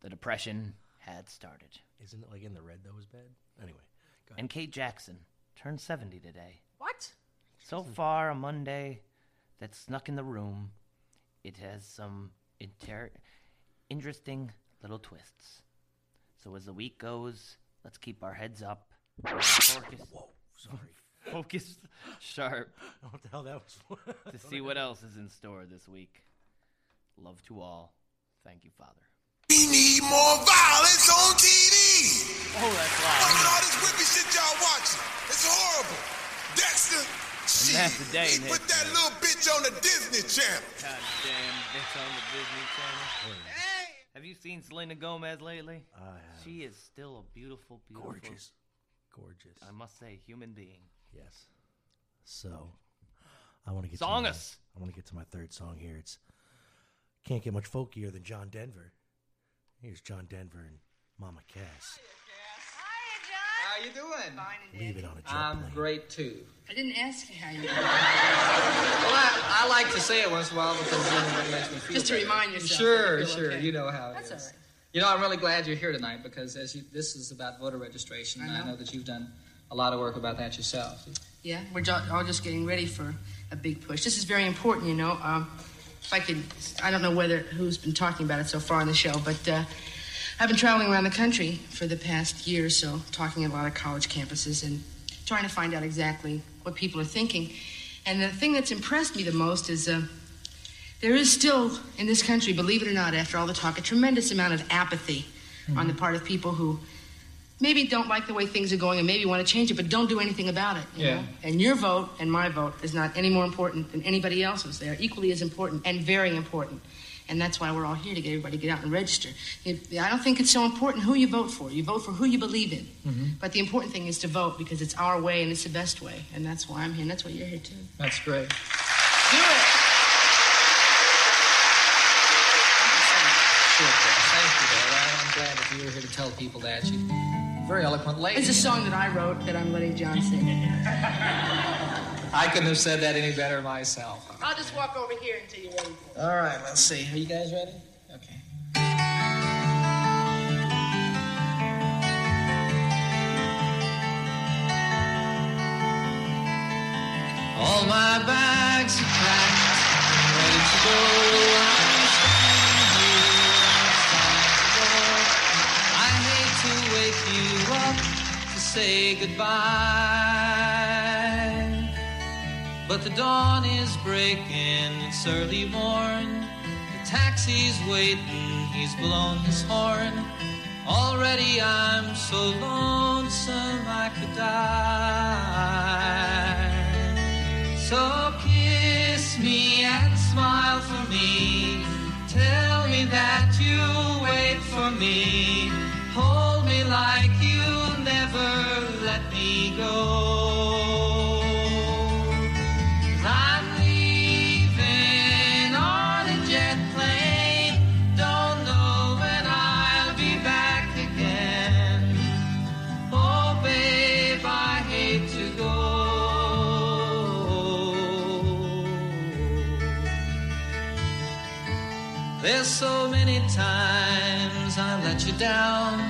The Depression had started. Isn't it like in the red that was bad? Anyway. Go ahead. And Kate Jackson turned 70 today. What? So far, a Monday that snuck in the room. It has some inter- interesting little twists. So as the week goes, let's keep our heads up. Focus, Whoa. Sorry. (laughs) focus sharp (laughs) what the hell that was? to see what else is in store this week. Love to all. Thank you, Father. We more violence on TV. Oh, that's Look loud. at all this whippy shit y'all watching. It's horrible. Dexter, shit. that's day put that history. little bitch on the Disney Channel. God damn, it's on the Disney Channel. Hey. Have you seen Selena Gomez lately? I have. She is still a beautiful, beautiful, Gorgeous. Gorgeous. I must say, human being. Yes. So, I want to get Song to my, us. I want to get to my third song here. It's can't get much folkier than John Denver. Here's John Denver and Mama Cass. Hiya, John. How you doing? Leave it on a jet I'm plane. great too. I didn't ask you how you (laughs) Well, I, I like to say it once in a while because it makes me feel Just to better. remind yourself Sure, that you sure. okay. You know how it is. That's all right. You know, I'm really glad you're here tonight because as you, this is about voter registration, I and I know. know that you've done a lot of work about that yourself. Yeah, we're jo- all just getting ready for a big push. This is very important, you know. Um, if I could, I don't know whether who's been talking about it so far on the show, but uh, I've been traveling around the country for the past year or so, talking at a lot of college campuses and trying to find out exactly what people are thinking. And the thing that's impressed me the most is uh, there is still in this country, believe it or not, after all the talk, a tremendous amount of apathy on the part of people who maybe don't like the way things are going and maybe want to change it, but don't do anything about it. yeah. Know? And your vote and my vote is not any more important than anybody else's. They are equally as important and very important. And that's why we're all here to get everybody to get out and register. I don't think it's so important who you vote for. You vote for who you believe in. Mm-hmm. But the important thing is to vote because it's our way and it's the best way. And that's why I'm here and that's why you're here too. That's great. Do it. Thank you, Dad. I'm glad that you were here to tell people that. You- very eloquent lady. It's a song that I wrote that I'm letting John sing. (laughs) I couldn't have said that any better myself. I'll just walk over here until you're ready. All right, let's see. Are you guys ready? Okay. All my bags are packed, ready to go. Say goodbye. But the dawn is breaking, it's early morn. The taxi's waiting, he's blown his horn. Already I'm so lonesome I could die. So kiss me and smile for me. Tell me that you'll wait for me. Hold me like you'll never let me go. I'm leaving on a jet plane. Don't know when I'll be back again. Oh, babe, I hate to go. There's so many times I let you down.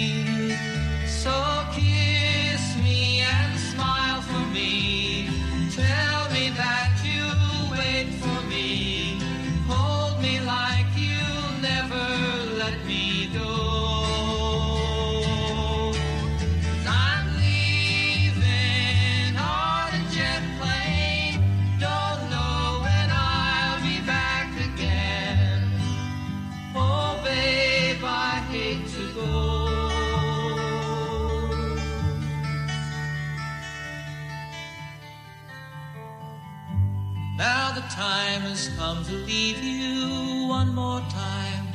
Has come to leave you one more time.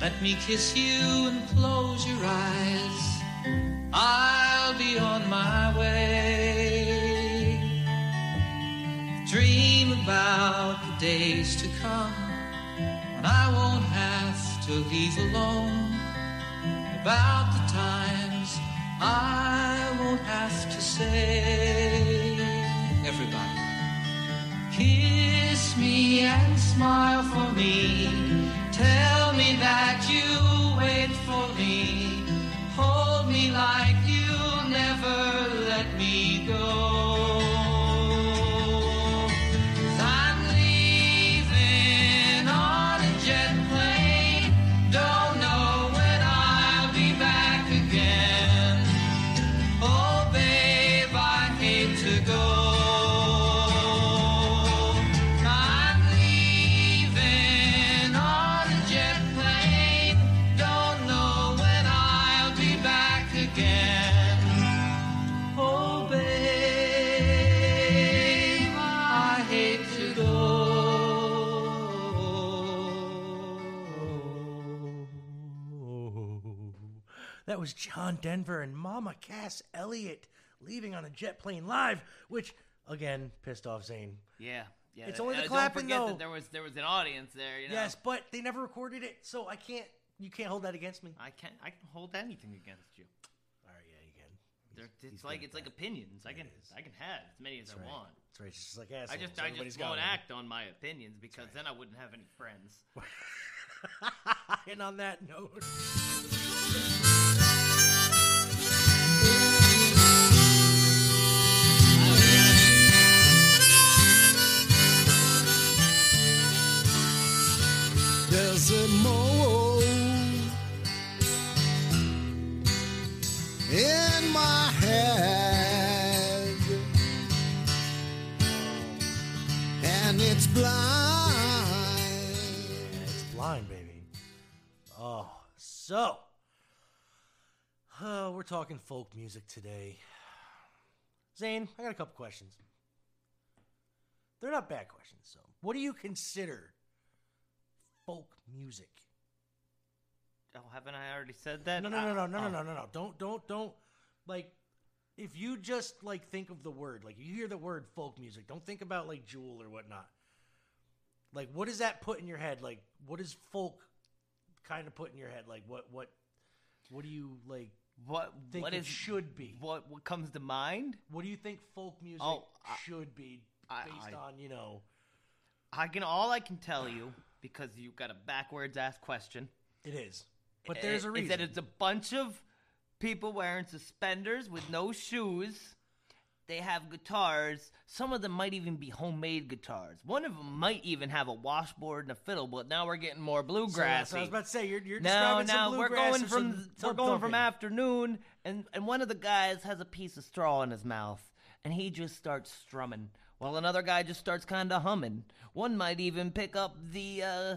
Let me kiss you and close your eyes. I'll be on my way. Dream about the days to come when I won't have to leave alone. About the times I won't have to say. Me and smile for me. Tell me that you wait for me. Hold me like That was John Denver and Mama Cass Elliott leaving on a jet plane live, which again pissed off Zane. Yeah, yeah. It's only the uh, clapping, Don't forget though. that there was there was an audience there. You know? Yes, but they never recorded it, so I can't. You can't hold that against me. I can't. I can hold anything against you. All right, yeah, you can. He's it's like it's at like opinions. I can I can have as many as I right. want. That's right. It's just like I assholes. just I just won't one. act on my opinions because then I wouldn't have any friends. (laughs) and on that note. There's a mole in my head, and it's blind. It's blind, baby. Oh, so uh, we're talking folk music today. Zane, I got a couple questions. They're not bad questions. So, what do you consider folk music? Oh, haven't I already said that? No, no, no, no, no, no, Oh. no, no, no. Don't, don't, don't. Like, if you just like think of the word, like you hear the word folk music, don't think about like Jewel or whatnot. Like, what does that put in your head? Like, what does folk kind of put in your head? Like, what, what, what do you like? What think what it is should be? What what comes to mind? What do you think folk music Oh, I- should be I- based I- on? You know, I can all I can tell you because you got a backwards ass question. it is, but eh, there's a reason. Is that it's a bunch of people wearing suspenders with no shoes. They have guitars. Some of them might even be homemade guitars. One of them might even have a washboard and a fiddle. But now we're getting more So, so I was about to say you're, you're now, describing some now we're bluegrass going from some we're thump going from afternoon, and and one of the guys has a piece of straw in his mouth, and he just starts strumming, while another guy just starts kind of humming. One might even pick up the uh,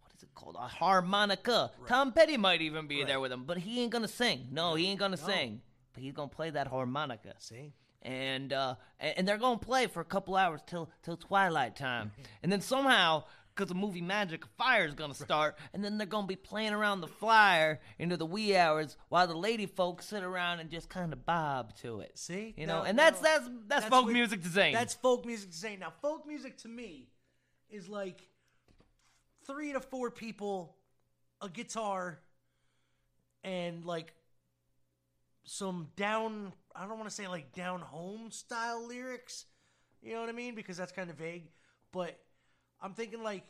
what is it called, a harmonica. Tom Petty might even be there with him, but he ain't gonna sing. No, he ain't gonna sing, but he's gonna play that harmonica See, and uh, and and they're gonna play for a couple hours till till twilight time, and then somehow. Because the movie Magic, fire is gonna start, and then they're gonna be playing around the flyer into the wee hours, while the lady folks sit around and just kind of bob to it. See, you know, Now- and that's now- that's that's, folk what- music to sing. That's folk music to sing. Now, folk music to me is like three to four people, a guitar, and like some down. I don't want to say like down home style lyrics. You know what I mean? Because that's kind of vague. But I'm thinking like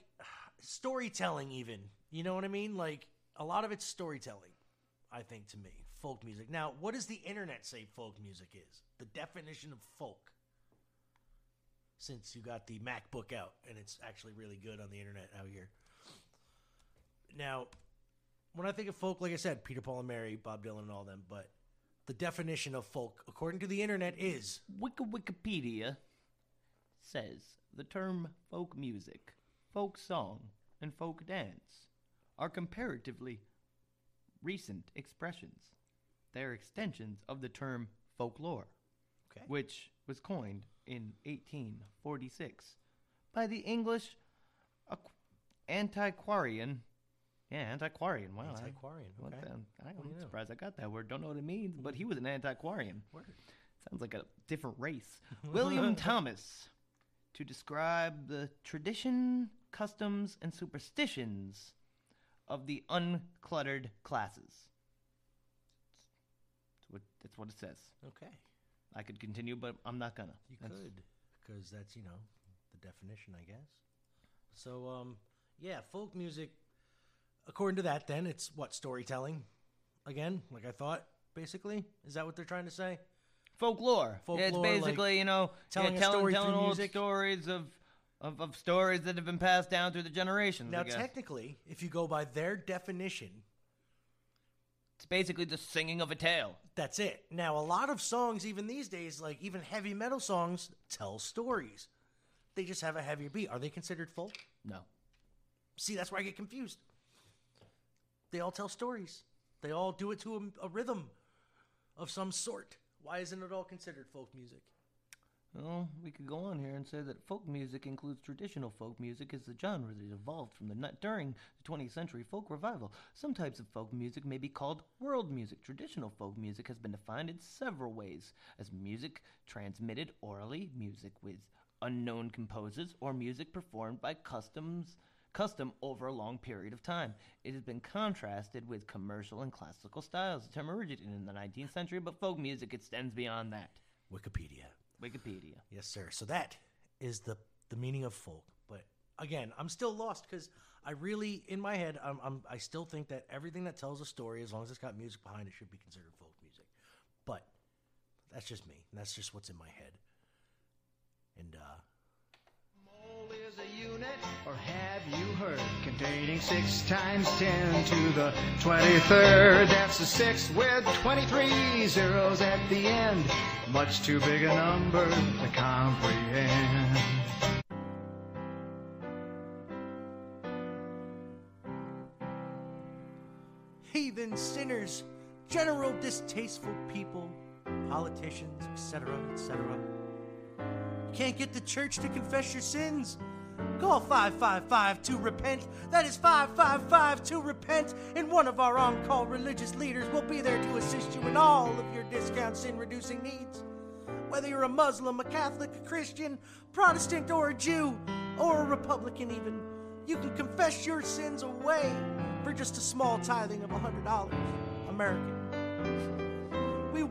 storytelling, even. You know what I mean? Like a lot of it's storytelling. I think to me, folk music. Now, what does the internet say folk music is? The definition of folk. Since you got the MacBook out and it's actually really good on the internet out here. Now, when I think of folk, like I said, Peter, Paul, and Mary, Bob Dylan, and all them, but the definition of folk, according to the internet, is Wiki Wikipedia says the term folk music, folk song, and folk dance are comparatively recent expressions. They are extensions of the term folklore, Okay. which was coined in 1846 by the English aqu- antiquarian. Yeah, antiquarian. Wow. I- Antiquarian, what okay. the- I, What do you am know? surprised I got that word. Don't know what it means, but he mm-hmm. was an antiquarian. Sounds like a different race. (laughs) William Thomas to describe the tradition, customs, and superstitions of the uncluttered classes. That's what, that's what it says. okay. I could continue, but I'm not gonna. You That's- could, because that's you know the definition, I guess. So, um, yeah, folk music. According to that, then it's what storytelling. Again, like I thought, basically, is that what they're trying to say? Folklore. Yeah, it's basically, like you know, telling yeah, telling, story telling old music. stories of, of, of stories that have been passed down through the generations. Now, technically, if you go by their definition, it's basically the singing of a tale. that's it. Now, a lot of songs, even these days, like even heavy metal songs, tell stories. They just have a heavier beat. Are they considered folk? No. See, that's where I get confused. They all tell stories. They all do it to a, a rhythm of some sort. Why isn't it all considered folk music? Well, we could go on here and say that folk music includes traditional folk music as the genre that evolved from the ni- during the 20th century folk revival. Some types of folk music may be called world music. Traditional folk music has been defined in several ways as music transmitted orally, music with unknown composers, or music performed by customs custom over a long period of time. It has been contrasted with commercial and classical styles. The term originated in the 19th century, but folk music extends beyond that. Wikipedia. Wikipedia. Yes, sir. So that is the the meaning of folk. But again, I'm still lost because I really, in my head, I'm, I'm I still think that everything that tells a story, as long as it's got music behind it, should be considered folk music. But that's just me. That's just what's in my head. And uh, is a unit, or have you heard? Containing 6 times 10 to the 23rd. That's a 6 with 23 zeros at the end. Much too big a number to comprehend. heathen sinners, general distasteful people, politicians, etc., etc. Can't get the church to confess your sins? Call 555 to repent. That is 555 to repent. And one of our on call religious leaders will be there to assist you in all of your discount sin reducing needs. Whether you're a Muslim, a Catholic, a Christian, Protestant, or a Jew, or a Republican, even, you can confess your sins away for just a small tithing of $100 American.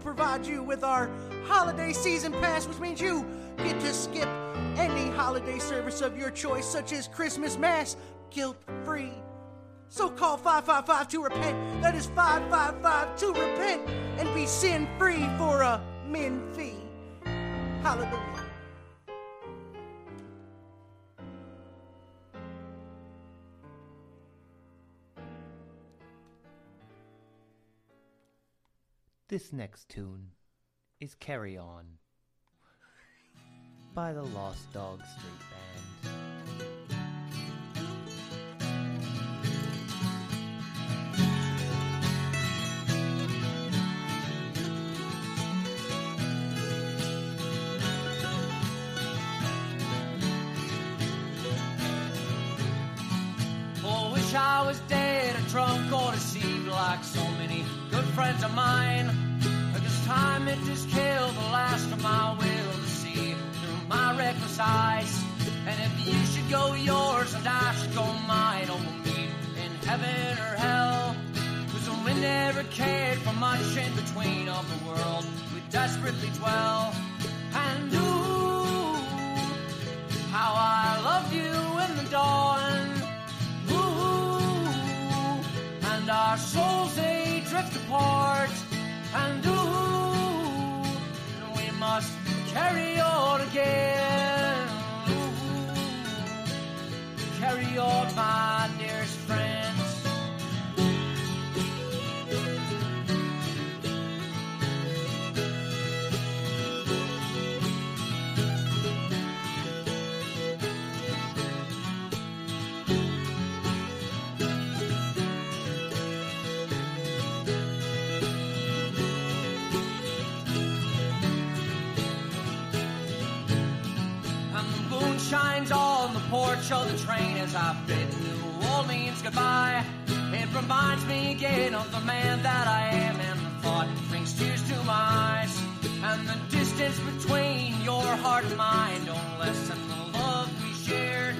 Provide you with our holiday season pass, which means you get to skip any holiday service of your choice, such as Christmas Mass, guilt free. So call 555 to repent. That is 555 to repent and be sin free for a min fee. Hallelujah. This next tune is Carry On by the Lost Dog Street Band. Oh, I was dead or drunk or deceived like so many good friends of mine. Time it just killed the last of my will to see through my reckless eyes. And if you should go yours and I should go mine, oh, we'll meet in heaven or hell. Cause we never cared for much in between of the world we desperately dwell. And ooh, how I love you in the dawn. Ooh, and our souls they drift apart. And ooh, we must carry on again. Carry on, my dearest of the train as I bid New Orleans goodbye. It reminds me again of the man that I am, and the thought brings tears to my eyes. And the distance between your heart and mine don't lessen the love we shared.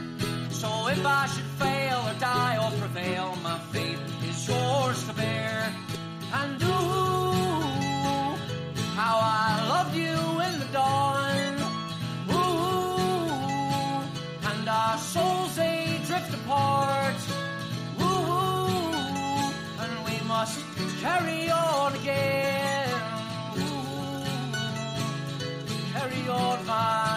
So if I should fail or die or prevail, my fate is yours to bear. And ooh, how I loved you in the dawn. And we must carry on again. Carry on, my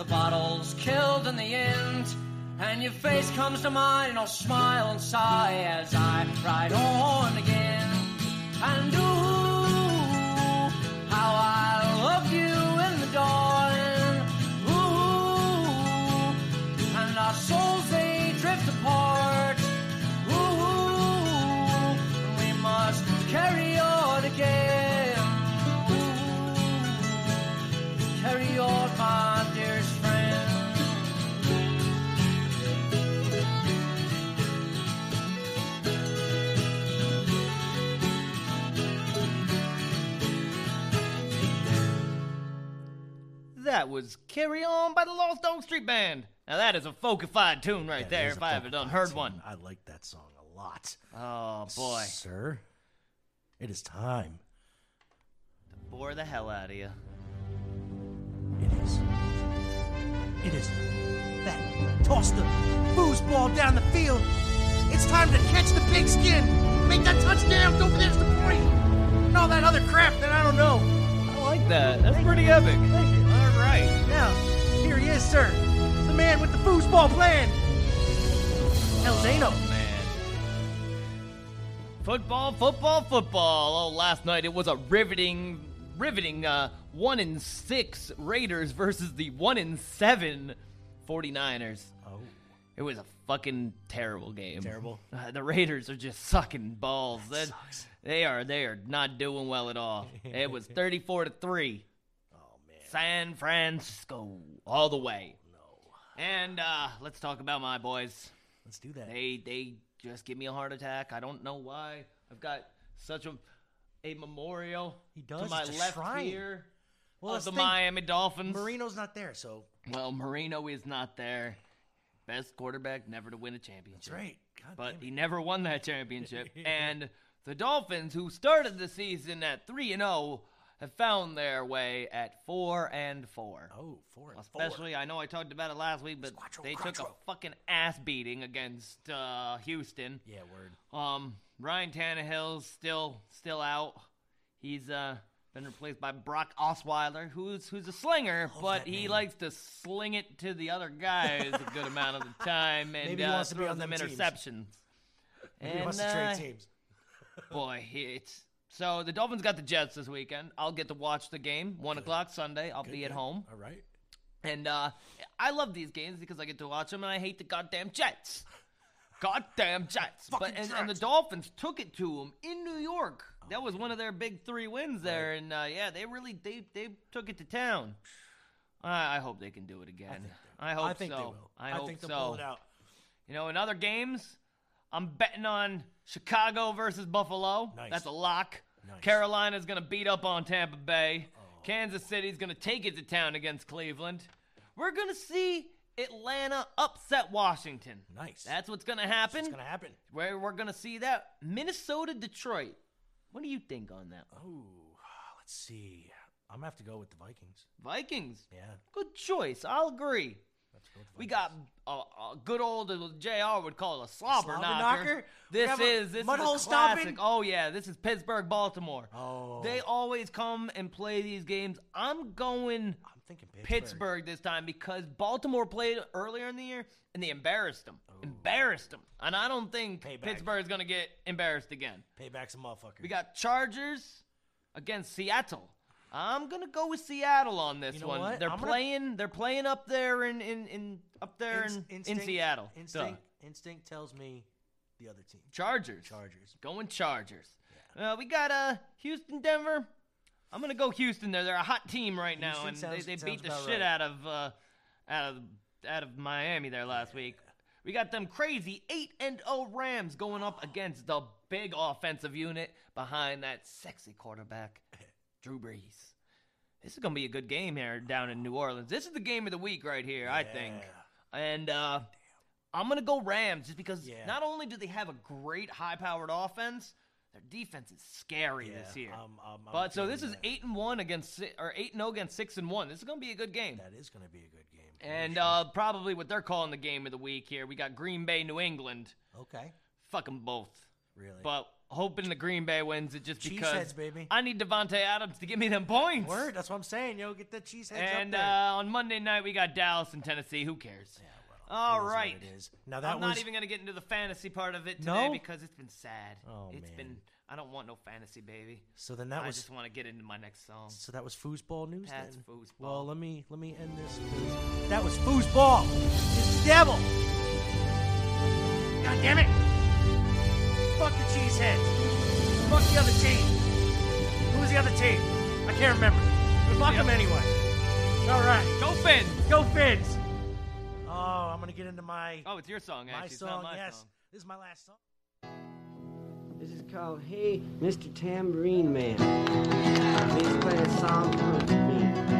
the bottle's killed in the end. And your face comes to mind, and I'll smile and sigh as I ride on again. And ooh, That was Carry On by the Lost Dog Street Band. Now that is a folkified tune right That there, if I ever done heard one. I like that song a lot. Oh boy. Sir, it is time. To bore the hell out of you. It is. It is that. Toss the foosball down the field. It's time to catch the pigskin. Make that touchdown. Go there's the point. And all that other crap that I don't know. I like that. That's pretty epic. Thank you. All right. Now, here he is, sir. The man with the foosball plan. El Zano. Man. Football, football, football. Oh, last night it was a riveting, riveting uh, one in six Raiders versus the one in seven 49ers. Oh. It was a fucking terrible game. Terrible? Uh, the Raiders are just sucking balls. That They are they are not doing well at all. it was (laughs) 34 to 3. Oh. San Francisco all the way. No. And uh, let's talk about my boys. Let's do that. They they just give me a heart attack. I don't know why. I've got such a a memorial He does. to my It's left shrine. Well, of the think- Miami Dolphins. Marino's not there, so Well, Marino is not there. Best quarterback never to win a championship. that's right. God But he never won that championship. (laughs) and the Dolphins, who started the season at 3 and 0, have found their way at 4 and 4. Oh, four and four. Especially, I know I talked about it last week, but Squatro, they took a fucking ass beating against uh, Houston. Yeah, word. Um, Ryan Tannehill's still still out. He's uh been replaced by Brock Osweiler, who's who's a slinger, but he name. likes to sling it to the other guys a good amount of the (laughs) time, and Maybe he uh, wants to be throws on them them teams. interceptions. Maybe he wants to uh, trade teams. (laughs) Boy, it's so the Dolphins got the Jets this weekend. I'll get to watch the game one o'clock Sunday. I'll be at Good. home, All right. and uh, I love these games because I get to watch them, and I hate the goddamn Jets. Goddamn Jets! but and, and the Dolphins took it to them in New York. That was one of their big three wins there, and uh, yeah, they really they they took it to town. I, I hope they can do it again. I, hope I think so. they will. I, I hope think they'll so. pull it out. You know, in other games, I'm betting on Chicago versus Buffalo. Nice. That's a lock. Nice. Oh. Carolina's going to beat up on Tampa Bay. Oh. Kansas City's going to take it to town against Cleveland. We're going to see Atlanta upset Washington. Nice. That's what's going to happen. What's gonna happen? Where we're going to see that. Minnesota, Detroit. What do you think on that? Oh, let's see. I'm gonna have to go with the Vikings. Vikings. Yeah. Good choice. I'll agree. We got a, a good old JR would call it a slobber, Slobber knocker. knocker? This is this mud is hole a classic. stomping? Oh yeah, this is Pittsburgh, Baltimore. Oh. They always come and play these games. I'm going I'm thinking Pittsburgh. Pittsburgh this time because Baltimore played earlier in the year and they embarrassed them. Embarrassed them. And I don't think Payback. Pittsburgh's going to get embarrassed again. Payback's a motherfucker. We got Chargers against Seattle. I'm gonna go with Seattle on this You know one. what? They're I'm gonna- playing. They're playing up there in in, in up there in, in instinct- Seattle. Duh. Instinct, instinct tells me the other team. Chargers. Chargers. Going Chargers. Uh, we got uh Houston, Denver. I'm gonna go Houston. There, they're a hot team right now, and sounds- they, they beat the shit right. out of uh, out of out of Miami there last week. We got them crazy eight and zero Rams going up against the big offensive unit behind that sexy quarterback, Drew Brees. This is gonna be a good game here down in New Orleans. This is the game of the week right here, I think. And uh, I'm gonna go Rams just because Yeah. not only do they have a great high-powered offense, their defense is scary this year. I'm- I'm- I'm but so this is that. eight and one against or eight and zero against six and one. This is gonna be a good game. That is gonna be a good game. And sure. uh, probably what they're calling the game of the week here. We got Green Bay, New England. okay, Fuck them both. really. But hoping the Green Bay wins it just because Cheeseheads, baby. I need Davante Adams to give me them points. Word. That's what I'm saying. Yo, get the cheese heads And up uh, on Monday night we got Dallas and Tennessee. Who cares? well, All it is what right. it is. Now that I'm was not even gonna get into the fantasy part of it today No? because it's been sad. Oh, It's man. been. I don't want no fantasy, baby. so. Then that I was I just want to get into my next song. so that was foosball news. That's then. foosball. Well, let me let me end this. That was foosball. It's the devil. God damn it! Fuck the cheeseheads. Fuck the other team. Who was the other team? I can't remember. But fuck them anyway. All right. Go Finn! Go Fids! Oh, I'm gonna get into my Oh, it's your song my actually. It's song. not my yes, song. this is my last song. This is called Hey, Mr. Tambourine Man. Please play a song for me.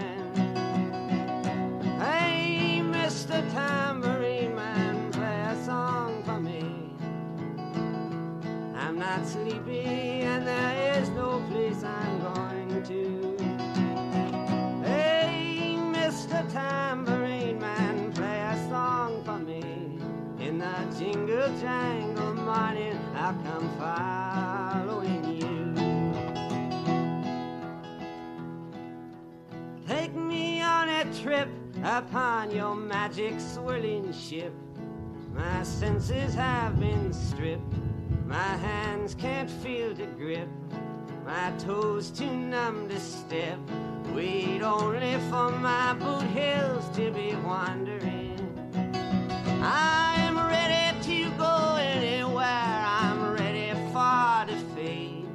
Not sleepy, and there is no place I'm going to. Hey, Mr. Tambourine Man, play a song for me. In the jingle jangle morning, I'll come following you. Take me on a trip upon your magic swirling ship. My senses have been stripped. My hands can't feel to grip. My toes too numb to step. Wait only for my boot heels to be wandering. I am ready to go anywhere. I'm ready for to fade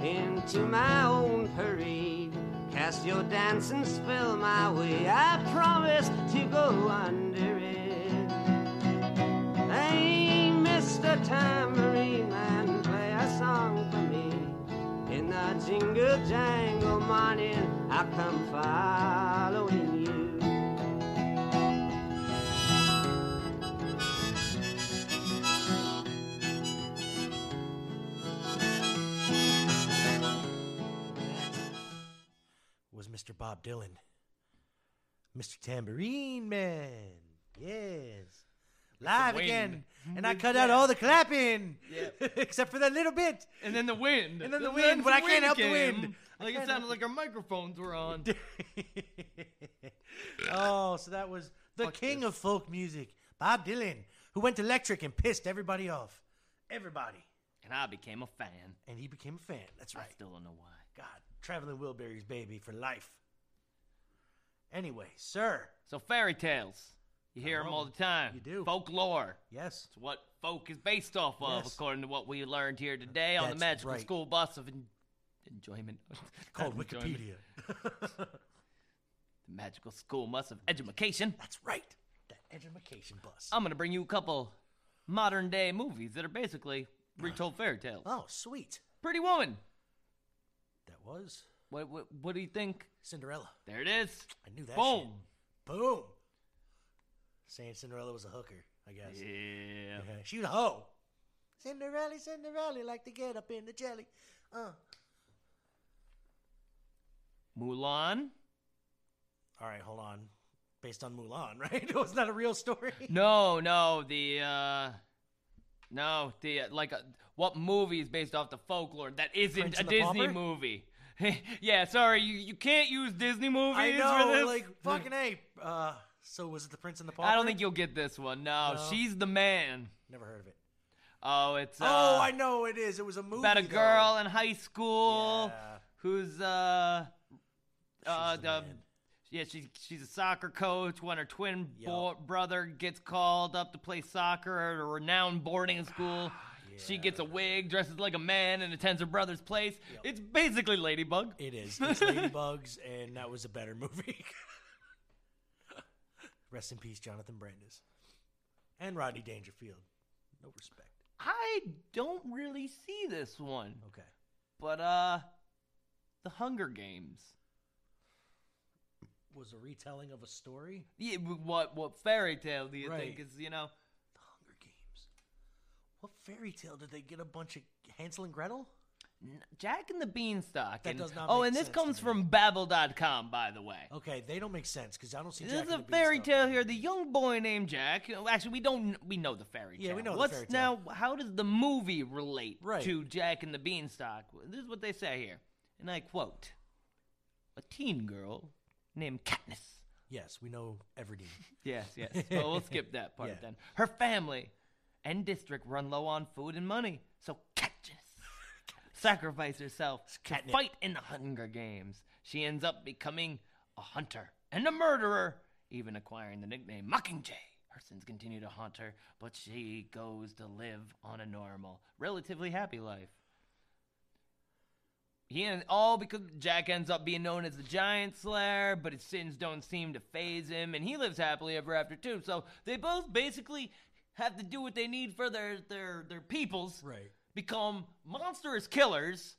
into my own parade. Cast your dancing spell my way. I promise to go under it. Tambourine Man, The jingle jangle morning, I come following you. was Mr. Bob Dylan. Mr. Tambourine Man. Yes. Live wind. again. And mm-hmm. I Wind, cut out all the clapping. Yeah. (laughs) Except for that little bit. And then the wind. And then the wind, but I can't help the wind. Like it sounded like our microphones were on. (laughs) oh, so that was the king of folk music, Bob Dylan, who went electric and pissed everybody off. Everybody. And I became a fan. And he became a fan. That's right. I still don't know why. God, traveling Wilburys, baby, for life. Anyway, sir. So fairy tales. You hear them all the time. you do. Folklore. Yes. It's what folk is based off of, Yes. according to what we learned here today on the magical right. school bus of en- enjoyment. (laughs) Called Wikipedia. (laughs) the magical school bus of edumacation. That's right. The edumacation bus. I'm going to bring you a couple modern day movies that are basically retold fairy tales. Oh, sweet. Pretty Woman. That was What, what, what do you think? Cinderella. There it is. I knew that. Boom. shit. Boom. Saying Cinderella was a hooker, I guess. Yeah. She was a hoe. Cinderella, Cinderella, like to get up in the jelly. Uh. Mulan. All right, hold on. Based on Mulan, (laughs) right? it (laughs) was not a real story. No, no, the uh no, the uh, like uh, what movie is based off the folklore that isn't Prince a Disney movie? (laughs) yeah, sorry, you, you can't use Disney movies I for know, this. like fucking a. Uh, so was it the Prince and the Pauper? I don't think you'll get this one. No, No. she's the man. Never heard of it. Oh, it's uh, oh, I know it is. It was a movie about a though. girl in high school Yeah. who's uh uh the man. yeah she's she's a soccer coach when her twin bo- brother gets called up to play soccer at a renowned boarding school she gets a wig dresses like a man and attends her brother's place it's basically ladybug It is. It's (laughs) Ladybugs, and that was a better movie. (laughs) Rest in peace, Jonathan Brandis. And Rodney Dangerfield. No respect. i don't really see this one Okay. but uh the hunger games Was a retelling of a story? yeah, what what fairy tale do you think is you know The Hunger Games. What fairy tale did they get a bunch of Hansel and Gretel? Jack and the Beanstalk. That and, does not oh, and this comes me. from Babbel.com, by the way. Okay, they don't make sense because I don't see. This Jack is a the fairy tale here. The young boy named Jack. Actually, we don't. We know the fairy tale. Yeah, we know the What's fairy tale. now? How does the movie relate Right. to Jack and the Beanstalk? This is what they say here, and I quote: "A teen girl named Katniss." Yes, we know Everdeen. (laughs) Yes, yes. Well, we'll skip that part (laughs) Yeah. then. Her family and district run low on food and money, so Katniss sacrifice herself to fight in the Hunger Games. She ends up becoming a hunter and a murderer, even acquiring the nickname Mockingjay. Her sins continue to haunt her, but she goes to live on a normal, relatively happy life. He and all because Jack ends up being known as the Giant Slayer, but his sins don't seem to phase him, and he lives happily ever after too. So they both basically have to do what they need for their their their peoples, right? Become monstrous killers,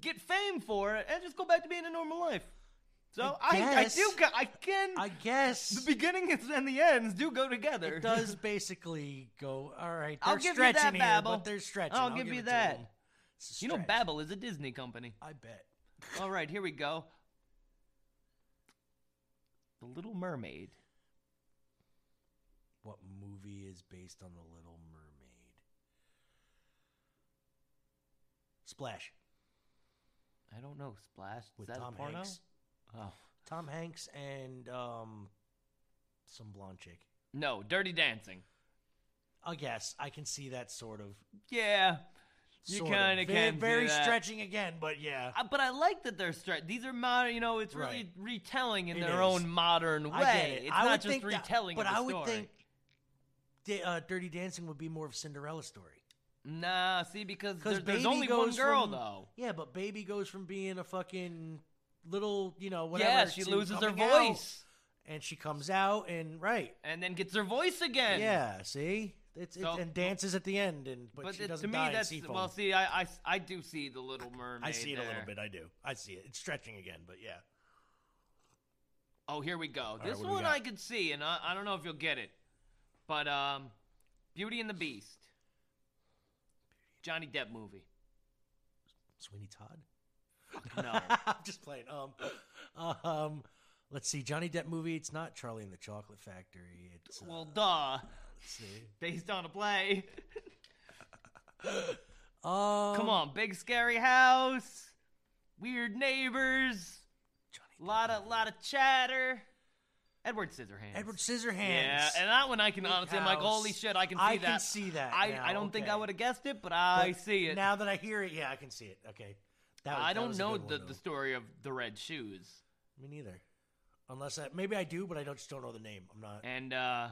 get fame for it, and just go back to being a normal life. So I, I, guess. do I can I guess the beginnings and the ends do go together. It does (laughs) basically go. All right, I'll they're give you stretching that, Babel. but they're stretching. I'll, give, you that. them. It's a You know, Babel is a Disney company. I bet. (laughs) All right, here we go. The Little Mermaid. What movie is based on the Little Mermaid? Splash I don't know. Splash. Is with that Tom a porno? Hanks. Oh. Tom Hanks and um, some blonde chick. No, Dirty Dancing. I guess I can see that sort of. Yeah. You Sort kind of Ve- can. Very that. stretching again, but yeah. Uh, but I like that they're stretch. These are modern. You know, it's really Right. retelling in It their is. own modern way. I get it. It's I not just think that- retelling but of the I would story. think uh, Dirty Dancing would be more of a Cinderella story. Nah, see, because there, there's Baby only one goes girl from- though. Yeah, but Baby goes from being a fucking little, you know, whatever. Yeah, she loses her coming out, voice. and she comes out and right. and then gets her voice again. Yeah, see, it's, So- and dances at the end, and but, But she doesn't to me, die that's well. See, I, I I do see the Little Mermaid. I see it a little bit. I do. I see it. It's stretching again, but yeah. Oh, here we go. right, this we one? I could see, and I, I don't know if you'll get it, but um, Beauty and the Beast, Johnny Depp movie. Sweeney Todd. No. (laughs) I'm just playing. Um, um, let's see. Johnny Depp movie. It's not Charlie and the Chocolate Factory. It's uh, Well, duh. let's see. Based on a play. (laughs) Um, Come on, big scary house, weird neighbors, lot of lot of chatter. Edward Scissorhands. Edward Scissorhands. Yeah, and that one I can Big honestly, I'm like, house. holy shit, I can see I that. can see that I, now, I don't think I would have guessed it, but I But see it. Now that I hear it, yeah, I can see it. Okay. That was- I that don't was a know good the, one, the though. story of the red shoes. Me neither. Unless I maybe I do, but I don't just don't know the name. I'm not. And uh,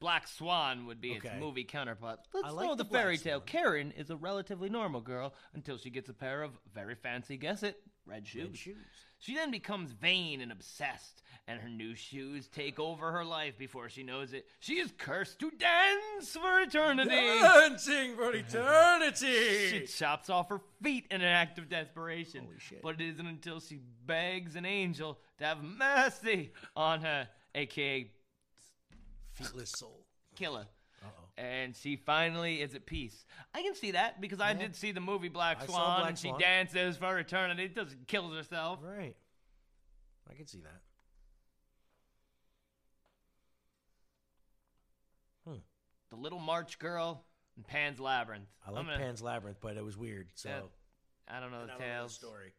Black Swan would be Okay. its movie counterpart. Let's I like know the the, fairy Black tale. Swan. Karen is a relatively normal girl until she gets a pair of very fancy, guess it, red shoes. Red shoes. She then becomes vain and obsessed, and her new shoes take over her life before she knows it. She is cursed to dance for eternity. Dancing for (laughs) eternity. She chops off her feet in an act of desperation. But it isn't until she begs an angel to have mercy on her, aka Feetless soul. killer. Uh-oh. And she finally is at peace. I can see that because I Yeah. did see the movie Black I Swan, Black and she Swan. dances for eternity. Doesn't kills herself. Right. I can see that. Hmm. The Little Match Girl and Pan's Labyrinth. I like gonna- Pan's Labyrinth, but it was weird. So Yeah. I don't know And the I don't the story.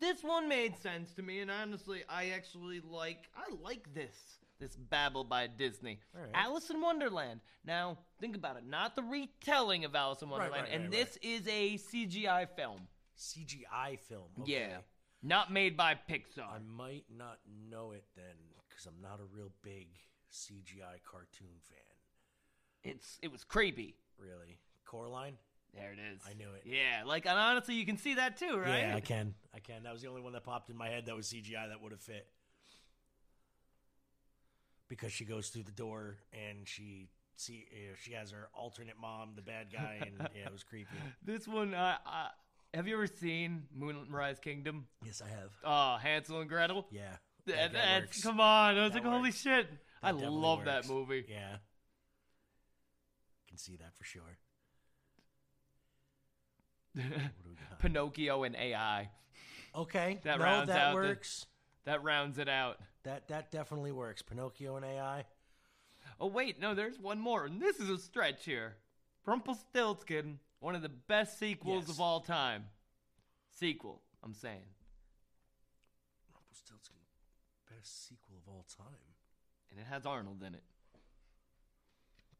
This one made sense to me, and honestly, I actually like. I like this. This Babel by Disney. Right. Alice in Wonderland. Now, think about it. Not the retelling of Alice in Wonderland, right, and right, this is a CGI film. CGI film. Okay. Yeah, not made by Pixar. I might not know it then because I'm not a real big CGI cartoon fan. It's it was creepy. Really, Coraline. There it is. I knew it. Yeah, like and honestly, you can see that too, right? Yeah, I can. I can. That was the only one that popped in my head that was CGI that would have fit. Because she goes through the door and she see uh, she has her alternate mom, the bad guy, and (laughs) yeah, it was creepy. This one, uh, uh, have you ever seen Moonrise Kingdom? Yes, I have. Oh, Hansel and Gretel. Yeah, That, that- that's works. come on. I was That like, holy shit! I That definitely love that movie. Yeah, can see that for sure. (laughs) Pinocchio and AI. Okay, That no, rounds that out the- works. That rounds it out. That that definitely works. Pinocchio and AI. Oh wait, no, there's one more, and this is a stretch here. Rumpelstiltskin, one of the best sequels Yes. of all time. Sequel, I'm saying. Rumpelstiltskin, best sequel of all time. And it has Arnold in it.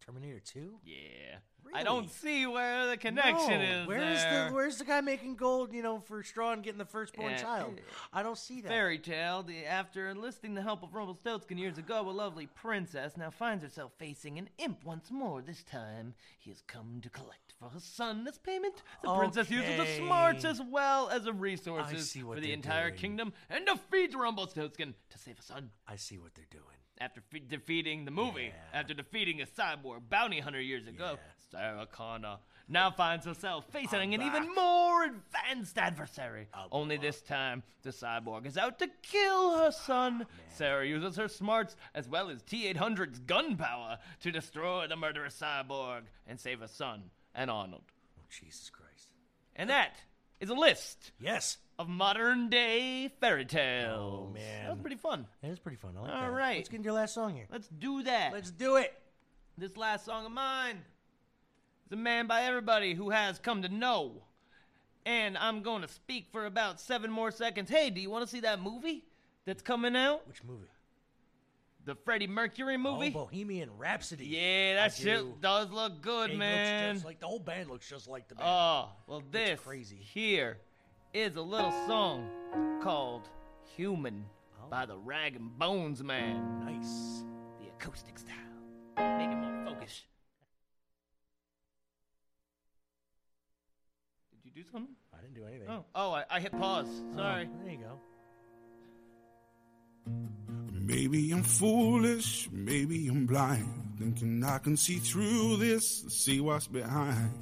Terminator Two. Yeah. I don't see where the connection No, is Where's there. the Where's the guy making gold? You know, for straw and getting the firstborn Yeah, child. I don't see that. Fairy tale. The, after enlisting the help of Rumpelstiltskin years ago, a lovely princess now finds herself facing an imp once more. This time, he has come to collect for her son as payment. The princess uses the smarts as well as the resources for the entire doing. kingdom and defeats Rumpelstiltskin to save her son. I see what they're doing. After fe- defeating the movie, after defeating a cyborg bounty hunter years ago, Sarah Connor now finds herself facing an even more advanced adversary. Only this time, the cyborg is out to kill her son. Sarah uses her smarts as well as T 800's gun power to destroy the murderous cyborg and save her son and Arnold. Oh, Jesus Christ. And that is a list Yes. Of modern day fairy tales. Oh man, That was pretty fun. It is pretty fun. I like All that. right. Let's get into your last song here. Let's do that. Let's do it. This last song of mine is a man by everybody who has come to know. And I'm going to speak for about seven more seconds. Hey, do you want to see that movie that's coming out? Which movie? The Freddie Mercury movie? Oh, Bohemian Rhapsody. yeah, I that shit do. does look good, It looks man. just like the whole band looks just like the band. Oh, well, this crazy. here is a little song called Human oh. by the Rag and Bones Man. Oh. nice. The acoustic style. Make it more focused. Did you do something? I didn't do anything. Oh, oh, I, I hit pause. Oh, Sorry. Oh, there you go. Maybe I'm foolish, maybe I'm blind. Thinking I can see through this, see what's behind.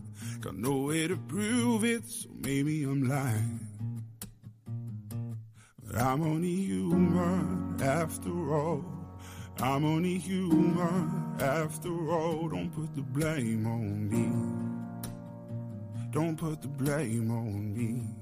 Got no way to prove it, so maybe I'm lying. But I'm only human after all. I'm only human after all. Don't put the blame on me. Don't put the blame on me.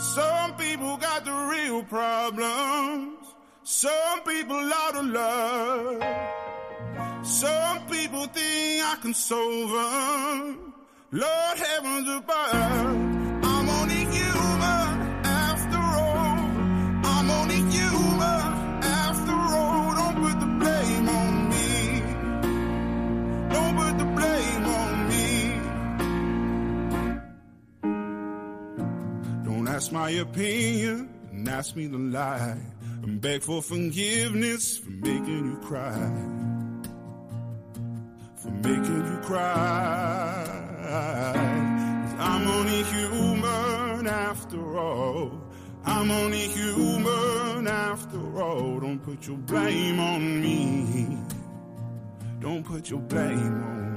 Some people got the real problems. Some people out of love. Some people think I can solve them. Lord heavens above. Ask my opinion and ask me to lie. And beg for forgiveness for making you cry. For making you cry. I'm only human after all. I'm only human after all. Don't put your blame on me. Don't put your blame on me.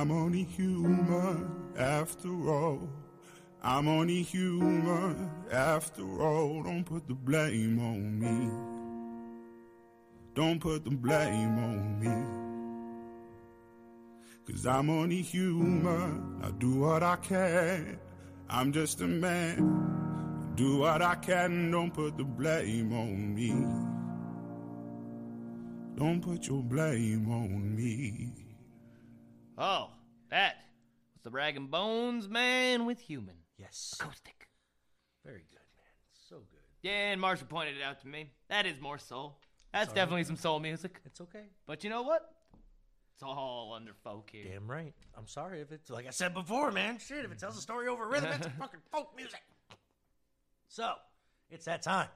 I'm only human after all. I'm only human after all. Don't put the blame on me. Don't put the blame on me. Cause I'm only human. I do what I can. I'm just a man. Do what I can. Don't put the blame on me. Don't put your blame on me. Oh, that was the Rag and Bones Man with Human. Yes. Acoustic. Very good, man. So good. Yeah, and Marshall pointed it out to me. That is more soul. That's Sorry. definitely some soul music. It's okay. But you know what? It's all under folk here. Damn right. I'm sorry if it's like I said before, man. Shit, if it tells a story over rhythm, it's (laughs) fucking folk music. So, it's that time.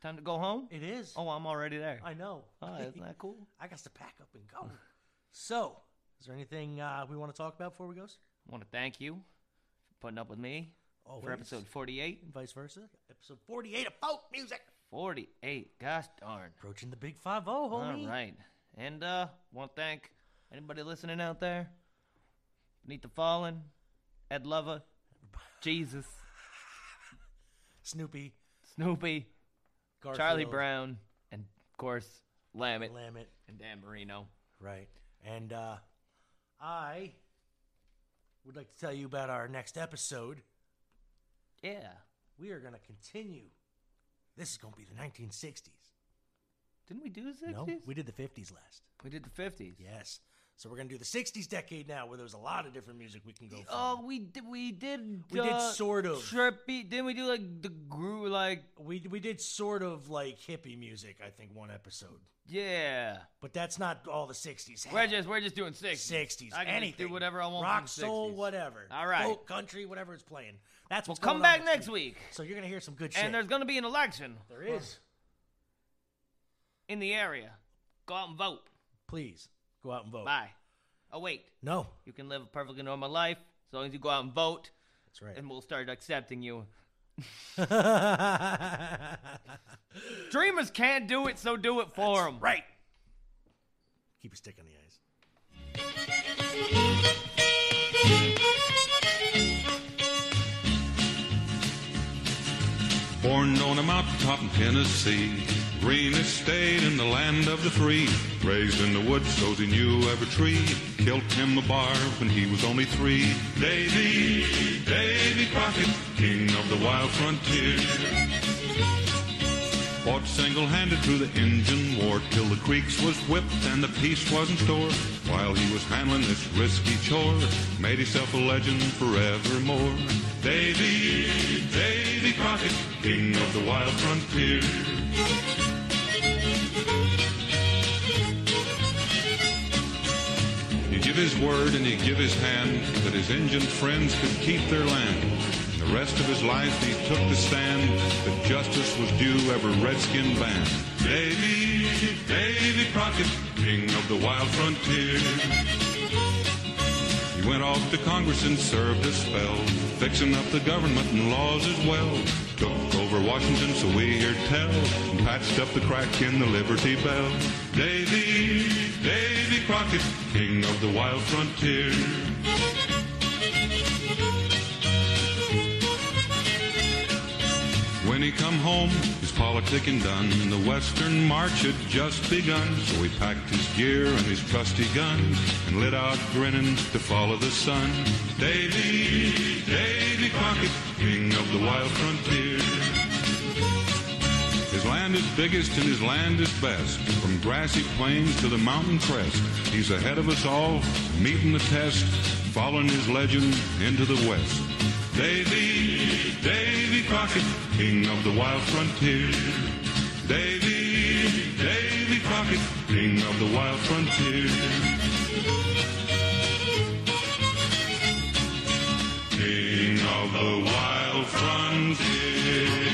Time to go home? It is. Oh, I'm already there. I know. Oh, isn't that cool? (laughs) I got to pack up and go. So, is there anything uh, we want to talk about before we go? sir? I want to thank you for putting up with me for episode 48. And vice versa. Episode 48 of folk music. 48. Gosh darn. Approaching the big 5 0, homie. All right. And uh want to thank anybody listening out there. Beneath the Fallen, Ed Lover, (laughs) Jesus, Snoopy, Snoopy, Charlie Brown, and of course, Lammet Lammet. and Dan Marino. Right. And uh, I would like to tell you about our next episode. Yeah. We are going to continue. This is going to be the 1960s. Didn't we do the 60s? No, we did the 50s last. We did the 50s. Yes. So we're going to do the 60s decade now where there's a lot of different music we can go from. Oh, we did. We did. We did uh, sort of. Trippy. Didn't we do like the groove? Like We, we did sort of like hippie music, I think, one episode. yeah. But that's not all the 60s had. We're just we're just doing 60s. 60s. I can anything. do whatever I want. Rock, soul, whatever. All right. Folk, country, whatever it's playing. That's We'll what's come going back next week. So you're going to hear some good shit. And there's going to be an election there is. in the area. Go out and vote. Please go out and vote. Bye. Oh wait, No. you can live a perfectly normal life as long as you go out and vote, That's right. and we'll start accepting you. (laughs) Dreamers can't do it, so do it for them. right. Keep a stick on the ice. Born on a mountaintop in Tennessee, greenest state in the land of the free. Raised in the woods, so he knew every tree. Killed him a bar when he was only three. Davy, Davy Crockett, king of the wild frontier. Fought single-handed through the Injun War till the creeks was whipped and the peace was in store. While he was handling this risky chore, made himself a legend forevermore. Davy, Davy Crockett, king of the wild frontier. His word and he give his hand that his Injun friends could keep their land. The rest of his life he took the stand that justice was due every redskin band. Davy, Davy Crockett, king of the wild frontier. He went off to Congress and served a spell, fixing up the government and laws as well. Took over Washington, so we hear tell, and patched up the crack in the Liberty Bell. Davy, Davy Crockett, king of the wild frontier. When he come home, his politicking done, and the western march had just begun. So he packed his gear and his trusty gun, and lit out grinning to follow the sun. Davy, Davy Crockett, king of the wild frontier. His land is biggest and his land is best. From grassy plains to the mountain crest, he's ahead of us all, meeting the test, following his legend into the west. Davy, Davy Crockett, king of the wild frontier. Davy, Davy Crockett, king of the wild frontier. King of the wild frontier.